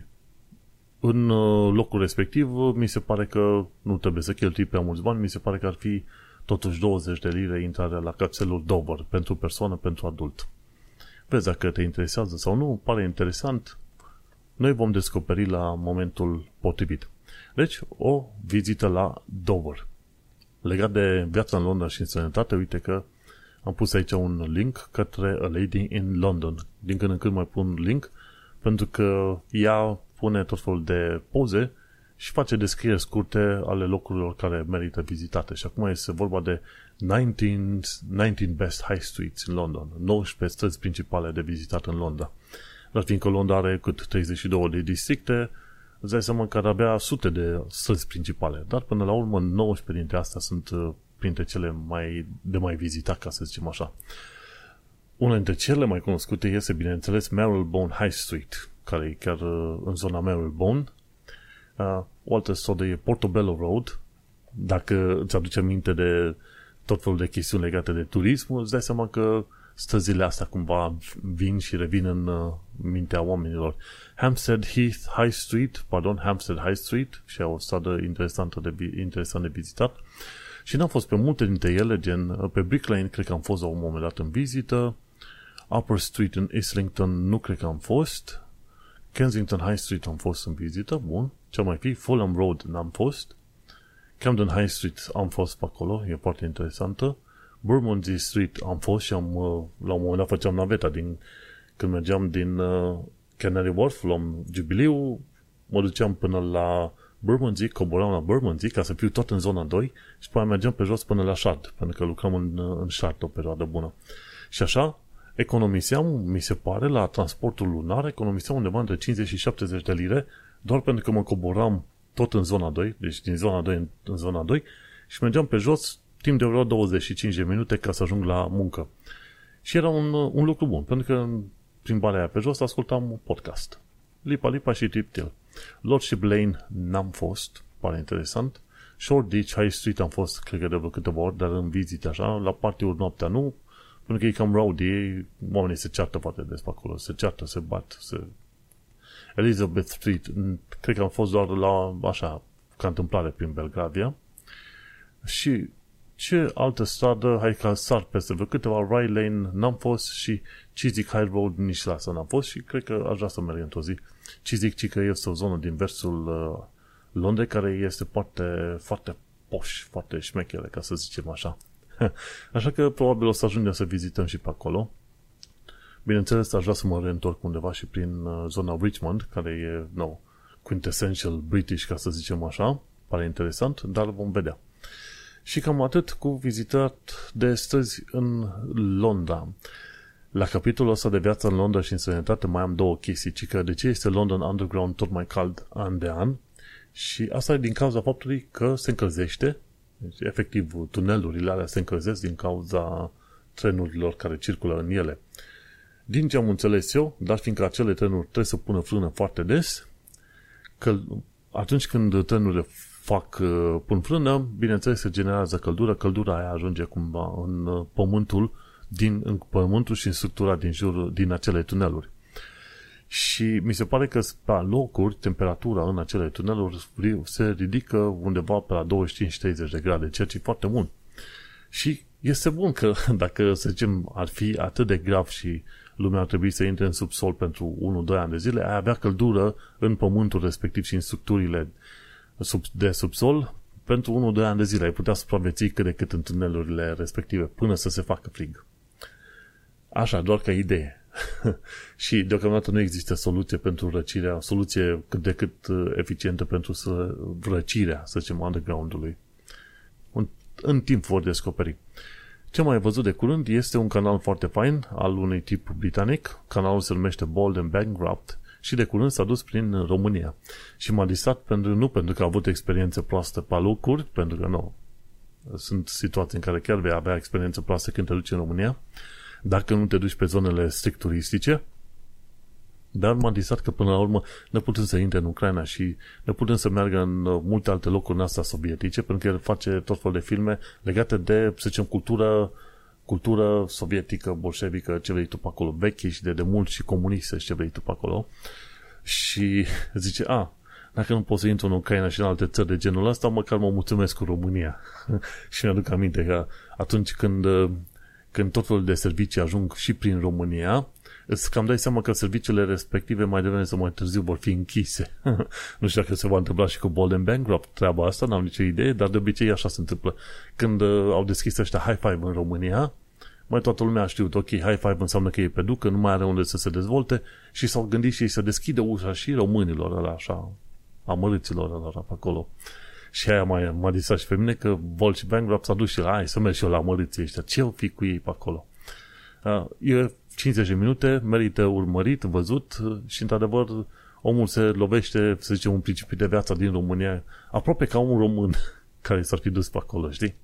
în uh, locul respectiv mi se pare că nu trebuie să cheltui prea mulți bani, mi se pare că ar fi totuși 20 de lire intrarea la capselul Dover pentru persoană, pentru adult. Vezi dacă te interesează sau nu, pare interesant, noi vom descoperi la momentul potrivit. Deci, o vizită la Dover. Legat de viața în Londra și în sănătate, uite că am pus aici un link către A Lady in London. Din când în când mai pun link, pentru că ea pune tot felul de poze și face descrieri scurte ale locurilor care merită vizitate. Și acum este vorba de 19, 19 Best High Streets în London, 19 străzi principale de vizitat în Londra. Dar fiindcă Londra are cât 32 de districte, îți dai seama că are abia sute de străzi principale. Dar până la urmă 19 dintre astea sunt uh, printre cele mai de mai vizitat, ca să zicem așa. Una dintre cele mai cunoscute este, bineînțeles, Marylebone High Street, care e chiar uh, în zona Marylebone, Uh, o altă stradă e Portobello Road. Dacă îți aduce aminte de tot felul de chestiuni legate de turism, îți dai seama că străzile astea cumva vin și revin în uh, mintea oamenilor. Hampstead Heath High Street, pardon, Hampstead High Street și o stradă interesantă de, interesant de vizitat. Și n-am fost pe multe dintre ele, gen uh, pe Brick Lane, cred că am fost la un moment dat în vizită, Upper Street în Islington nu cred că am fost, Kensington High Street am fost în vizită, bun. Ce mai fi? Fulham Road n-am fost. Camden High Street am fost pe acolo, e foarte interesantă. Bermondsey Street am fost și am, uh, la un moment dat făceam naveta din, când mergeam din uh, Canary Wharf, luam jubiliu, mă duceam până la Bermondsey, coboram la Bermondsey ca să fiu tot în zona 2 și apoi mergeam pe jos până la Shard, pentru că lucram în, în Shard o perioadă bună. Și așa, economiseam, mi se pare, la transportul lunar, economiseam undeva între 50 și 70 de lire, doar pentru că mă coboram tot în zona 2, deci din zona 2 în, în zona 2, și mergeam pe jos timp de vreo 25 de minute ca să ajung la muncă. Și era un, un lucru bun, pentru că prin balea pe jos ascultam un podcast. Lipa Lipa și Tip Till. Lordship Lane n-am fost, pare interesant. Short Ditch High Street am fost, cred că de vreo câteva ori, dar în vizite așa, la partiuri noaptea nu, pentru că e cam rowdy, oamenii se ceartă foarte des pe acolo, se ceartă, se bat, se... Elizabeth Street, cred că am fost doar la, așa, ca întâmplare prin Belgravia. Și ce altă stradă, hai că sar peste vreo câteva, Rye Lane n-am fost și Chiswick High Road nici la asta n-am fost și cred că aș vrea să merg într-o zi. Chiswick, ci că este o zonă din versul uh, Londrei care este foarte, foarte poș, foarte șmechere, ca să zicem așa. Așa că probabil o să ajungem să vizităm și pe acolo. Bineînțeles, aș vrea să mă reîntorc undeva și prin uh, zona Richmond, care e, no, quintessential British, ca să zicem așa. Pare interesant, dar vom vedea. Și cam atât cu vizitat de străzi în Londra. La capitolul ăsta de viață în Londra și în sănătate mai am două chestii, ci că de ce este London Underground tot mai cald an de an și asta e din cauza faptului că se încălzește deci, efectiv, tunelurile alea se încălzesc din cauza trenurilor care circulă în ele. Din ce am înțeles eu, dar fiindcă acele trenuri trebuie să pună frână foarte des, că atunci când trenurile fac, uh, pun frână, bineînțeles se generează căldură, căldura aia ajunge cumva în uh, pământul, din, în pământul și în structura din jur, din acele tuneluri. Și mi se pare că pe locuri temperatura în acele tuneluri se ridică undeva pe la 25-30 de grade, ceea ce e foarte bun. Și este bun că dacă, să zicem, ar fi atât de grav și lumea ar trebui să intre în subsol pentru 1-2 ani de zile, ai avea căldură în pământul respectiv și în structurile de subsol pentru 1-2 ani de zile. Ai putea supraviețui cât de cât în tunelurile respective până să se facă frig. Așa, doar ca idee. și deocamdată nu există soluție pentru răcirea, soluție cât de cât uh, eficientă pentru să, răcirea, să zicem, underground-ului. În, în timp vor descoperi. Ce mai văzut de curând este un canal foarte fain al unui tip britanic. Canalul se numește Bold and Bankrupt și de curând s-a dus prin România. Și m-a disat pentru, nu pentru că a avut experiență proastă pe locuri, pentru că nu. Sunt situații în care chiar vei avea experiență proastă când te duci în România, dacă nu te duci pe zonele strict turistice, dar m-a disat că până la urmă ne putem să intre în Ucraina și ne putem să meargă în uh, multe alte locuri în astea sovietice, pentru că el face tot felul de filme legate de, să zicem, cultură, cultură sovietică, bolșevică, ce vrei tu pe acolo, vechi și de demult și comuniste, ce vrei tu pe acolo. Și zice, a, dacă nu pot să intru în Ucraina și în alte țări de genul ăsta, măcar mă mulțumesc cu România. și mi-aduc aminte că atunci când uh, când tot felul de servicii ajung și prin România, îți cam dai seama că serviciile respective mai devreme sau mai târziu vor fi închise. nu știu dacă se va întâmpla și cu Bolden Bankrupt treaba asta, n-am nicio idee, dar de obicei așa se întâmplă. Când uh, au deschis ăștia High Five în România, mai toată lumea a știut, ok, High Five înseamnă că e pe duc, că nu mai are unde să se dezvolte și s-au gândit și să deschide ușa și românilor ăla așa, amărâților ăla pe acolo. Și aia m-a, m-a disat și pe mine că Vol și Bankrupt s-a dus și la, hai să merg și eu la măriții ăștia. Ce-o fi cu ei pe acolo? Uh, e 50 de minute, merită urmărit, văzut și într-adevăr omul se lovește, să zicem, un principiu de viață din România, aproape ca un român care s-ar fi dus pe acolo, știi?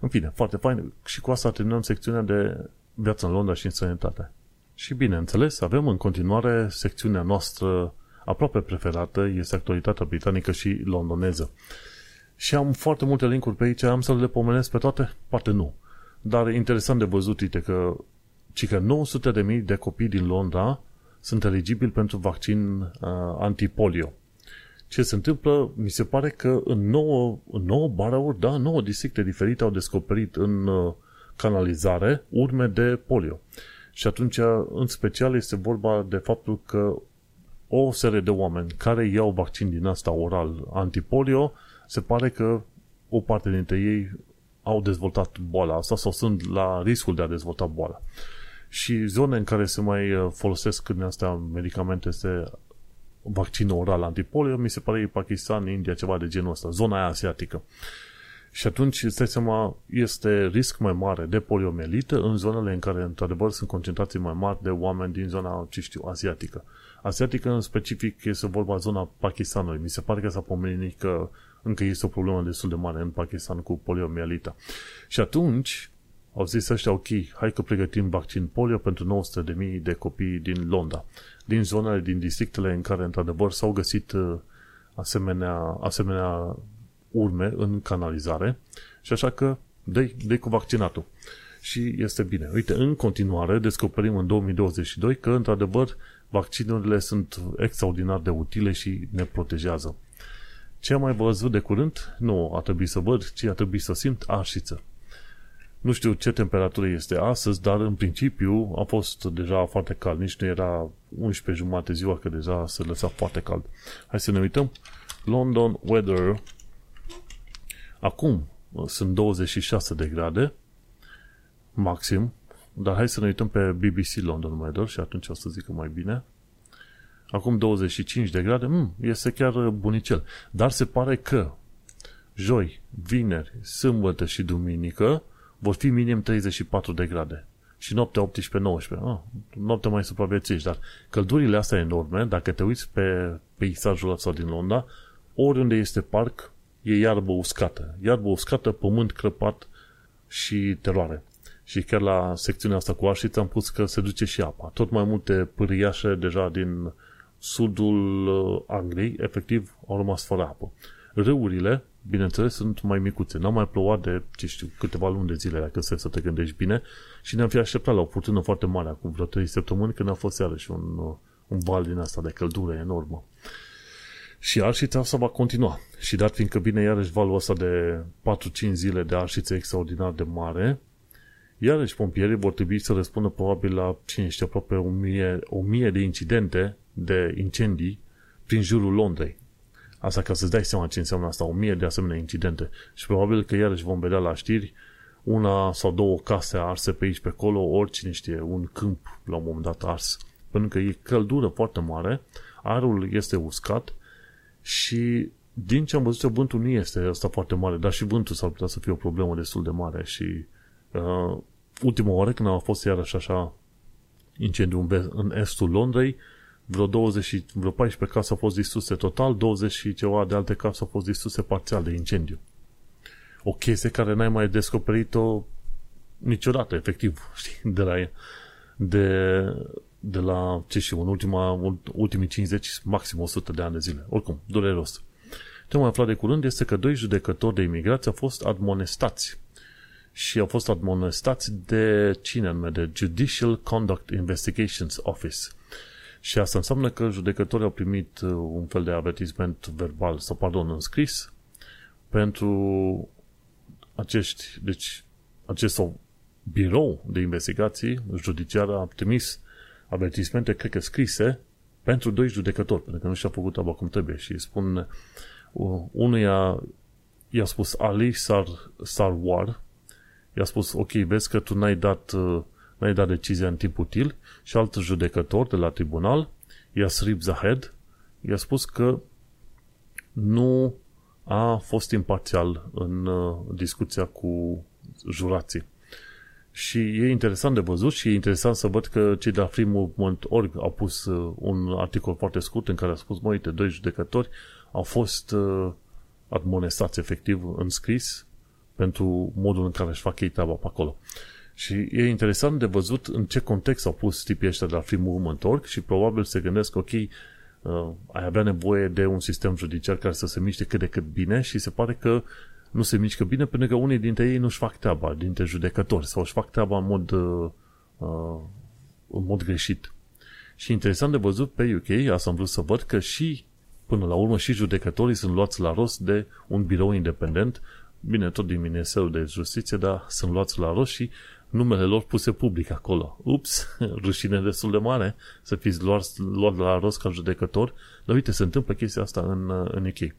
În fine, foarte fain. Și cu asta terminăm secțiunea de viață în Londra și în sănătate. Și bineînțeles, avem în continuare secțiunea noastră aproape preferată, este actualitatea britanică și londoneză. Și am foarte multe linkuri pe aici, am să le pomenesc pe toate? Poate nu. Dar interesant de văzut, uite că, ci că 900 de mii de copii din Londra sunt eligibili pentru vaccin uh, antipolio. Ce se întâmplă? Mi se pare că în 9, în 9 barauri, da, 9 districte diferite au descoperit în uh, canalizare urme de polio. Și atunci, în special, este vorba de faptul că o serie de oameni care iau vaccin din asta oral antipolio, se pare că o parte dintre ei au dezvoltat boala asta sau sunt la riscul de a dezvolta boala. Și zone în care se mai uh, folosesc în astea medicamente este vaccin oral antipolio, mi se pare Pakistan, India, ceva de genul ăsta, zona aia asiatică. Și atunci, îți dai seama, este risc mai mare de poliomelită în zonele în care, într-adevăr, sunt concentrații mai mari de oameni din zona, ce știu, asiatică. Asiatică, în specific, este vorba zona Pakistanului. Mi se pare că s-a pomenit că încă este o problemă destul de mare în Pakistan cu poliomielita. Și atunci, au zis ăștia, ok, hai că pregătim vaccin polio pentru 900.000 de copii din Londra, din zonele, din districtele în care, într-adevăr, s-au găsit uh, asemenea, asemenea urme în canalizare și așa că dă dă cu vaccinatul. Și este bine. Uite, în continuare descoperim în 2022 că, într-adevăr, vaccinurile sunt extraordinar de utile și ne protejează. Ce am mai văzut de curând? Nu a trebuit să văd, ci a trebuit să simt arșiță. Nu știu ce temperatură este astăzi, dar în principiu a fost deja foarte cald. Nici nu era 11 jumate ziua, că deja se lăsa foarte cald. Hai să ne uităm. London weather. Acum sunt 26 de grade maxim, dar hai să ne uităm pe BBC London weather și atunci o să zic mai bine. Acum 25 de grade, mm, este chiar bunicel. Dar se pare că joi, vineri, sâmbătă și duminică vor fi minim 34 de grade. Și noaptea 18-19. Ah, noaptea mai supraviețuiești, dar căldurile astea enorme, dacă te uiți pe peisajul ăsta din Londra, oriunde este parc, e iarbă uscată. Iarbă uscată, pământ crăpat și teroare. Și chiar la secțiunea asta cu arșiță am pus că se duce și apa. Tot mai multe pâriașe deja din sudul uh, Angliei, efectiv, au rămas fără apă. Râurile bineînțeles, sunt mai micuțe. N-au mai plouat de, ce știu, câteva luni de zile, dacă să te gândești bine, și ne-am fi așteptat la o furtună foarte mare acum vreo 3 săptămâni, când a fost iarăși un, un val din asta de căldură enormă. Și arșița asta va continua. Și dat fiindcă bine iarăși valul ăsta de 4-5 zile de arșiță extraordinar de mare, iarăși pompierii vor trebui să răspundă probabil la, cine știe, aproape 1000, 1000 de incidente de incendii prin jurul Londrei. Asta ca să-ți dai seama ce înseamnă asta, o mie de asemenea incidente. Și probabil că iarăși vom vedea la știri una sau două case arse pe aici, pe acolo, oricine știe, un câmp la un moment dat ars. Pentru că e căldură foarte mare, arul este uscat și din ce am văzut eu, vântul nu este asta foarte mare, dar și vântul s-ar putea să fie o problemă destul de mare și uh, ultima oară când a fost iarăși așa incendiu în estul Londrei, vreo 20, vreo 14 case au fost distruse total, 20 și ceva de alte case au fost distruse parțial de incendiu. O chestie care n-ai mai descoperit-o niciodată, efectiv, știi, de la, de, de la, ce știu, în ultima, ultimii 50, maxim 100 de ani de zile. Oricum, dureros. Ce am aflat de curând este că doi judecători de imigrație au fost admonestați și au fost admonestați de cine anume, de Judicial Conduct Investigations Office – și asta înseamnă că judecătorii au primit uh, un fel de avertisment verbal sau, pardon, înscris pentru acești, deci, acest sau birou de investigații judiciară a trimis avertismente, cred că scrise, pentru doi judecători, pentru că nu și-a făcut treaba cum trebuie. Și spun uh, unuia i-a spus Ali Sar, Sarwar, i-a spus, ok, vezi că tu n-ai dat uh, n-ai dat decizia în timp util și alt judecător de la tribunal, Yasrib Zahed, i-a spus că nu a fost imparțial în uh, discuția cu jurații. Și e interesant de văzut și e interesant să văd că cei de la Freemovement.org au pus uh, un articol foarte scurt în care a spus, mă, uite, doi judecători au fost uh, admonestați efectiv în scris pentru modul în care își fac ei treaba pe acolo. Și e interesant de văzut în ce context au pus tipii ăștia de la Free Movement Org și probabil se gândesc, ok, uh, ai avea nevoie de un sistem judiciar care să se miște cât de cât bine și se pare că nu se mișcă bine pentru că unii dintre ei nu-și fac treaba, dintre judecători, sau își fac treaba în mod, uh, uh, în mod greșit. Și interesant de văzut pe UK, asta am vrut să văd, că și până la urmă și judecătorii sunt luați la rost de un birou independent, bine, tot din Ministerul de Justiție, dar sunt luați la rost și numele lor puse public acolo. Ups, rușine destul de mare să fiți luat, luat la rost ca judecător, dar uite, se întâmplă chestia asta în, în UK.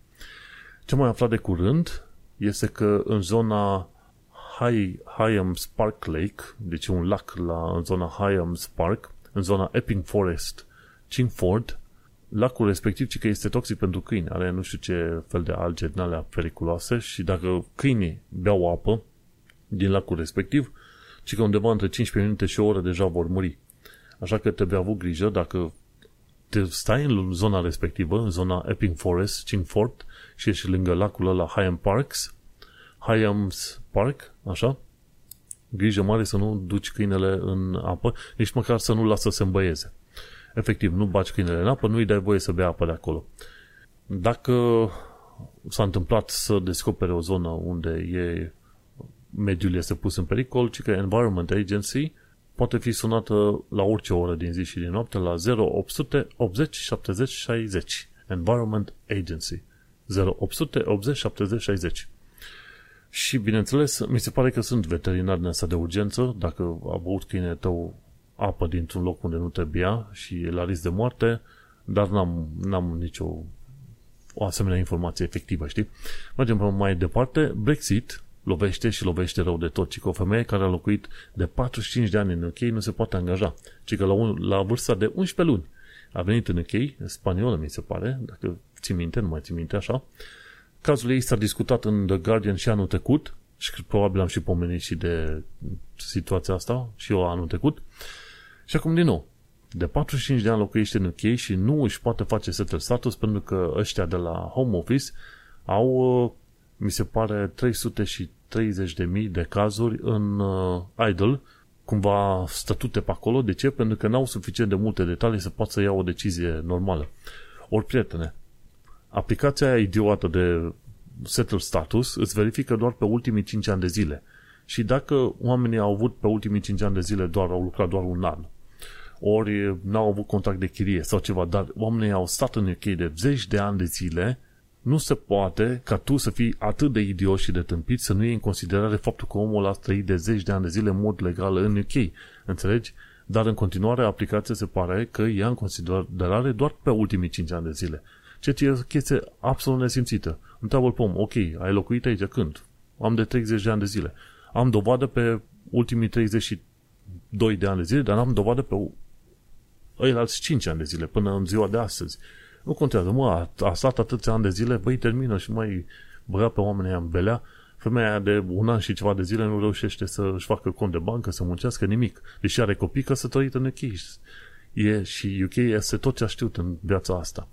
Ce mai aflat de curând este că în zona High, Hyams Park Lake, deci un lac la, în zona Hyams Park, în zona Epping Forest, Chingford, lacul respectiv, ci că este toxic pentru câini, are nu știu ce fel de alge din alea periculoase și dacă câinii beau apă din lacul respectiv, ci că undeva între 15 minute și o oră deja vor muri. Așa că trebuie avut grijă dacă te stai în zona respectivă, în zona Epping Forest, Chingford, și ești lângă lacul ăla Hyam Parks, Hyams Park, așa, grijă mare să nu duci câinele în apă, nici măcar să nu lasă să se îmbăieze. Efectiv, nu baci câinele în apă, nu-i dai voie să bea apă de acolo. Dacă s-a întâmplat să descopere o zonă unde e mediul este pus în pericol, ci că Environment Agency poate fi sunată la orice oră din zi și din noapte la 0800 80 70 60. Environment Agency. 0800 80 70 60. Și, bineînțeles, mi se pare că sunt veterinari în asta de urgență, dacă a băut câinele tău apă dintr-un loc unde nu trebuia și e la risc de moarte, dar n-am, n-am nicio o asemenea informație efectivă, știi? Mergem mai departe. Brexit lovește și lovește rău de tot, ci că o femeie care a locuit de 45 de ani în UK nu se poate angaja, ci că la, un, la vârsta de 11 luni a venit în UK, spaniolă mi se pare, dacă ții minte, nu mai ții minte așa, Cazul ei s-a discutat în The Guardian și anul trecut și probabil am și pomenit și de situația asta și eu anul trecut. Și acum din nou, de 45 de ani locuiește în UK și nu își poate face settle status pentru că ăștia de la Home Office au, mi se pare, 330 de mii de cazuri în uh, idle, cumva statute pe acolo. De ce? Pentru că n-au suficient de multe detalii să poată să ia o decizie normală. Ori, prietene, aplicația aia idiotă de settle status îți verifică doar pe ultimii 5 ani de zile. Și dacă oamenii au avut pe ultimii 5 ani de zile doar, au lucrat doar un an, ori n-au avut contract de chirie sau ceva, dar oamenii au stat în UK de zeci de ani de zile, nu se poate ca tu să fii atât de idiot și de tâmpit să nu iei în considerare faptul că omul a trăit de zeci de ani de zile în mod legal în UK. Înțelegi? Dar în continuare aplicația se pare că ia în considerare doar pe ultimii 5 ani de zile. Ceea ce e o chestie absolut nesimțită. Întreabă pom, ok, ai locuit aici când? Am de 30 de ani de zile. Am dovadă pe ultimii 32 de ani de zile, dar am dovadă pe ei alți 5 ani de zile, până în ziua de astăzi. Nu contează, mă, a, a stat atâția ani de zile, băi, termină și mai băga pe oamenii în belea, femeia de un an și ceva de zile nu reușește să-și facă cont de bancă, să muncească nimic. Deși are copii căsătorită în UK. E, și UK este tot ce a știut în viața asta.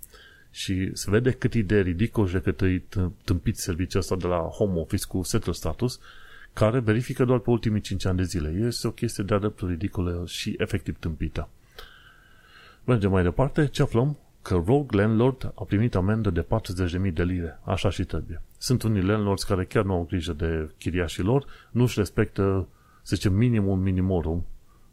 Și se vede cât e de ridicol și cât e tâmpit serviciul ăsta de la Home Office cu settle status, care verifică doar pe ultimii 5 ani de zile. Este o chestie de adeptul ridicolă și efectiv tâmpită. Mergem mai departe. Ce aflăm? Că Rogue Landlord a primit amendă de 40.000 de lire. Așa și trebuie. Sunt unii landlords care chiar nu au grijă de chiriașii lor, nu își respectă, să zicem, minimum minimorum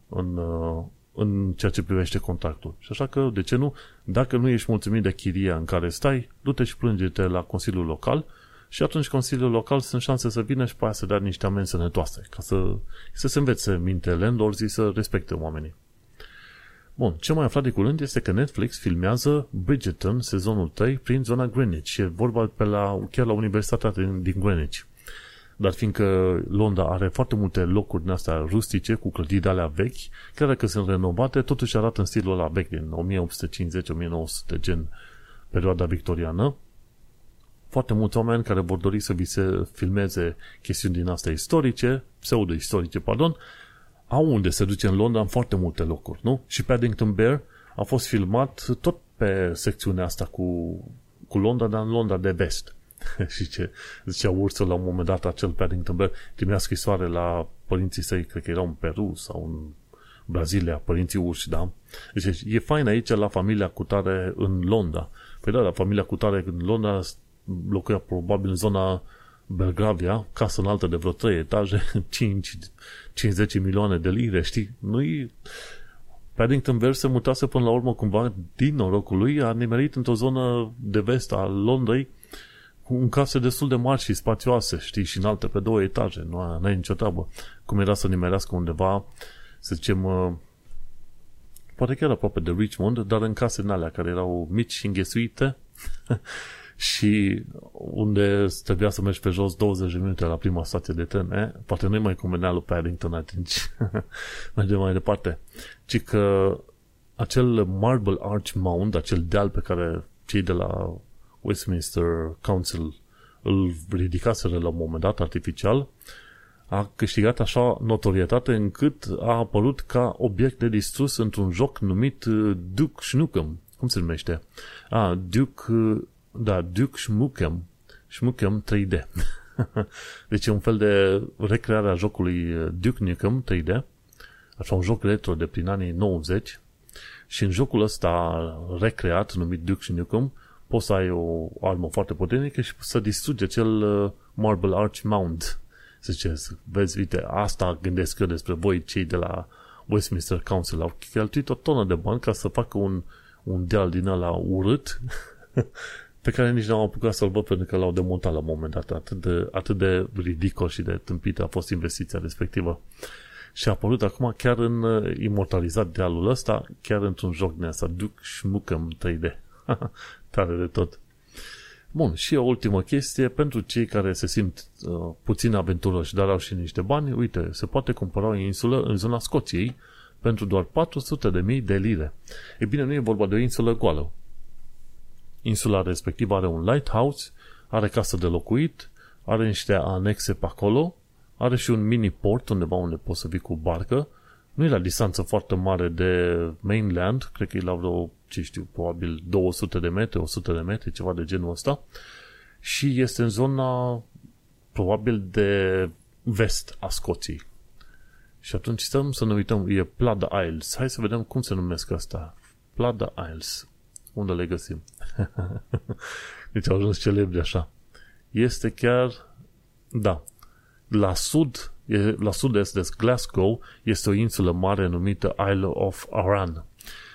în, uh, în ceea ce privește contractul. Și așa că, de ce nu, dacă nu ești mulțumit de chiria în care stai, du-te și plânge-te la Consiliul Local și atunci Consiliul Local sunt șanse să vină și pe aia să dea niște amenzi sănătoase, ca să, să se învețe minte landlords să respecte oamenii. Bun, ce mai aflat de curând este că Netflix filmează Bridgerton sezonul 3 prin zona Greenwich. E vorba pe la, chiar la Universitatea din, din Greenwich. Dar fiindcă Londra are foarte multe locuri din astea rustice, cu clădiri de alea vechi, chiar dacă sunt renovate, totuși arată în stilul ăla vechi din 1850-1900, gen perioada victoriană. Foarte mulți oameni care vor dori să vi se filmeze chestiuni din astea istorice, pseudo-istorice, pardon, au unde se duce în Londra în foarte multe locuri, nu? Și Paddington Bear a fost filmat tot pe secțiunea asta cu, cu Londra, dar în Londra de vest. și ce zicea Ursul la un moment dat acel Paddington Bear trimea scrisoare la părinții săi, cred că erau în Peru sau în Brazilia, părinții urși, da? Deci e fain aici la familia Cutare în Londra. Păi da, la familia Cutare în Londra locuia probabil în zona Belgravia, casă înaltă de vreo 3 etaje, 5, 50 milioane de lire, știi? Nu-i... Paddington Bear se mutase până la urmă cumva din norocul lui, a nimerit într-o zonă de vest a Londrei un case destul de mari și spațioase, știi, și înalte pe două etaje, nu ai nicio treabă. Cum era să nimerească undeva, să zicem, uh, poate chiar aproape de Richmond, dar în case în alea care erau mici și înghesuite și unde trebuia să mergi pe jos 20 de minute la prima stație de tren, eh? poate nu-i mai convenea lui Paddington atunci. Mergem mai departe. Ci că acel Marble Arch Mound, acel deal pe care cei de la Westminster Council îl ridicaseră la un moment dat artificial, a câștigat așa notorietate încât a apărut ca obiect de distrus într-un joc numit uh, Duke Shnukem. Cum se numește? A, Duke, uh, da, Duke Shmukem. Shmukem 3D. deci e un fel de recreare a jocului uh, Duke Nukem 3D. Așa un joc retro de prin anii 90. Și în jocul ăsta recreat, numit Duke Nukem, poți să ai o armă foarte puternică și să distrugi acel Marble Arch Mound zice, vezi, uite, asta gândesc eu despre voi, cei de la Westminster Council. Au cheltuit o tonă de bani ca să facă un, un deal din ăla urât pe care nici n-au apucat să-l văd pentru că l-au demontat la un moment dat. Atât de, atât de ridicol și de tâmpită a fost investiția respectivă. Și a apărut acum chiar în uh, imortalizat dealul ăsta, chiar într-un joc din asta, Duke Shmukem 3D. Tare de tot. Bun, și o ultimă chestie, pentru cei care se simt uh, puțin aventuroși, dar au și niște bani, uite, se poate cumpăra o insulă în zona Scoției pentru doar 400 de mii de lire. E bine, nu e vorba de o insulă goală. Insula respectivă are un lighthouse, are casă de locuit, are niște anexe pe acolo, are și un mini port undeva unde poți să vii cu barcă, nu e la distanță foarte mare de mainland, cred că e la vreo, ce știu, probabil 200 de metri, 100 de metri, ceva de genul ăsta, și este în zona probabil de vest a Scoției. Și atunci stăm să ne uităm, e Plada Isles. Hai să vedem cum se numesc asta. Plada Isles. Unde le găsim? deci au ajuns celebri așa. Este chiar, da, la sud la sud-est de Glasgow este o insulă mare numită Isle of Arran.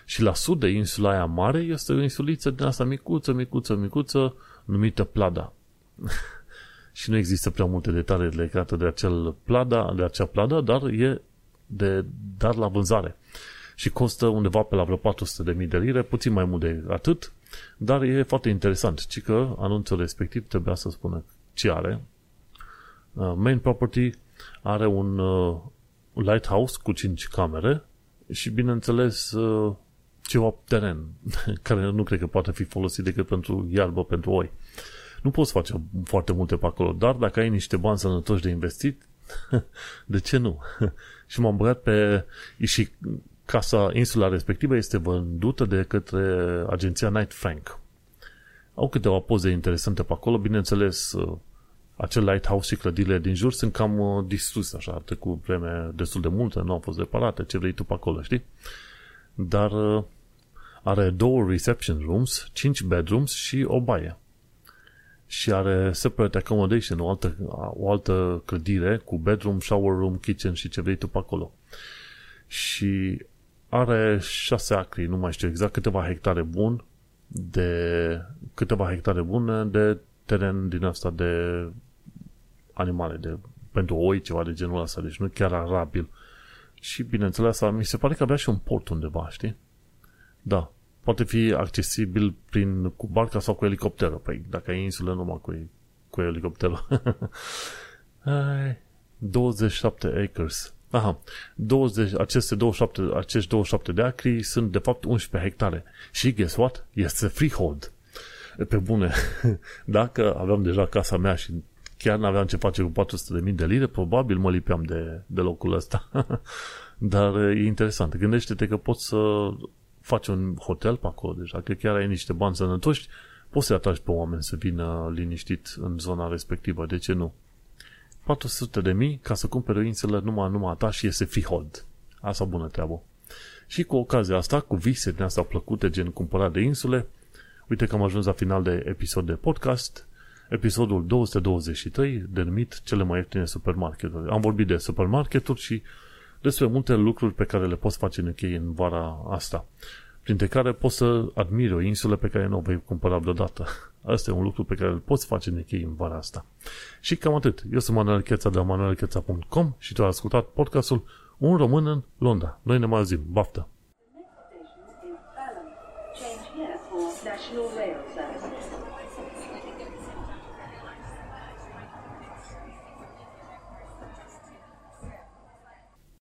Și la sud de insula aia mare este o insuliță din asta micuță, micuță, micuță, numită Plada. și nu există prea multe detalii legate de acel plada, de acea plada, dar e de, dar la vânzare. Și costă undeva pe la vreo 400.000 de lire, puțin mai mult de atât, dar e foarte interesant, ci că anunțul respectiv trebuia să spună ce are. Uh, main property are un uh, lighthouse cu 5 camere și, bineînțeles, uh, ceva teren care nu cred că poate fi folosit decât pentru iarbă, pentru oi. Nu poți face foarte multe pe acolo, dar dacă ai niște bani sănătoși de investit, de ce nu? și m-am băgat pe... și casa, insula respectivă este vândută de către agenția Night Frank. Au câteva poze interesante pe acolo, bineînțeles, uh, acel lighthouse și clădirile din jur sunt cam uh, distruse, așa, ar cu vreme destul de multă, nu au fost reparate, ce vrei tu pe acolo, știi? Dar uh, are două reception rooms, cinci bedrooms și o baie. Și are separate accommodation, o altă, o altă clădire cu bedroom, shower room, kitchen și ce vrei tu pe acolo. Și are șase acri, nu mai știu exact, câteva hectare bun de câteva hectare bune de teren din asta de animale, de, pentru oi, ceva de genul ăsta, deci nu chiar arabil. Și bineînțeles, mi se pare că avea și un port undeva, știi? Da. Poate fi accesibil prin, cu barca sau cu elicopterul. Păi, dacă ai insulă, numai cu, cu elicopterul. 27 acres. Aha, 20, aceste 27, acești 27 de acri sunt de fapt 11 hectare. Și guess what? Este freehold. Pe bune, dacă aveam deja casa mea și chiar n-aveam ce face cu 400.000 de lire, probabil mă lipeam de, de locul ăsta. Dar e interesant. Gândește-te că poți să faci un hotel pe acolo deja, că chiar ai niște bani sănătoși, poți să-i atragi pe oameni să vină liniștit în zona respectivă. De ce nu? 400 de mii ca să cumpere o insulă numai, numai a ta și iese freehold. Asta bună treabă. Și cu ocazia asta, cu vise din astea plăcute, gen cumpărat de insule, uite că am ajuns la final de episod de podcast episodul 223, denumit Cele mai ieftine supermarketuri. Am vorbit de supermarketuri și despre multe lucruri pe care le poți face în închei în vara asta. printre care poți să admiri o insulă pe care nu o vei cumpăra vreodată. Asta e un lucru pe care îl poți face în echei în vara asta. Și cam atât. Eu sunt Manuel Cheța de la manuelcheța.com și tu ai ascultat podcastul Un român în Londra. Noi ne mai auzim. Baftă! Change here.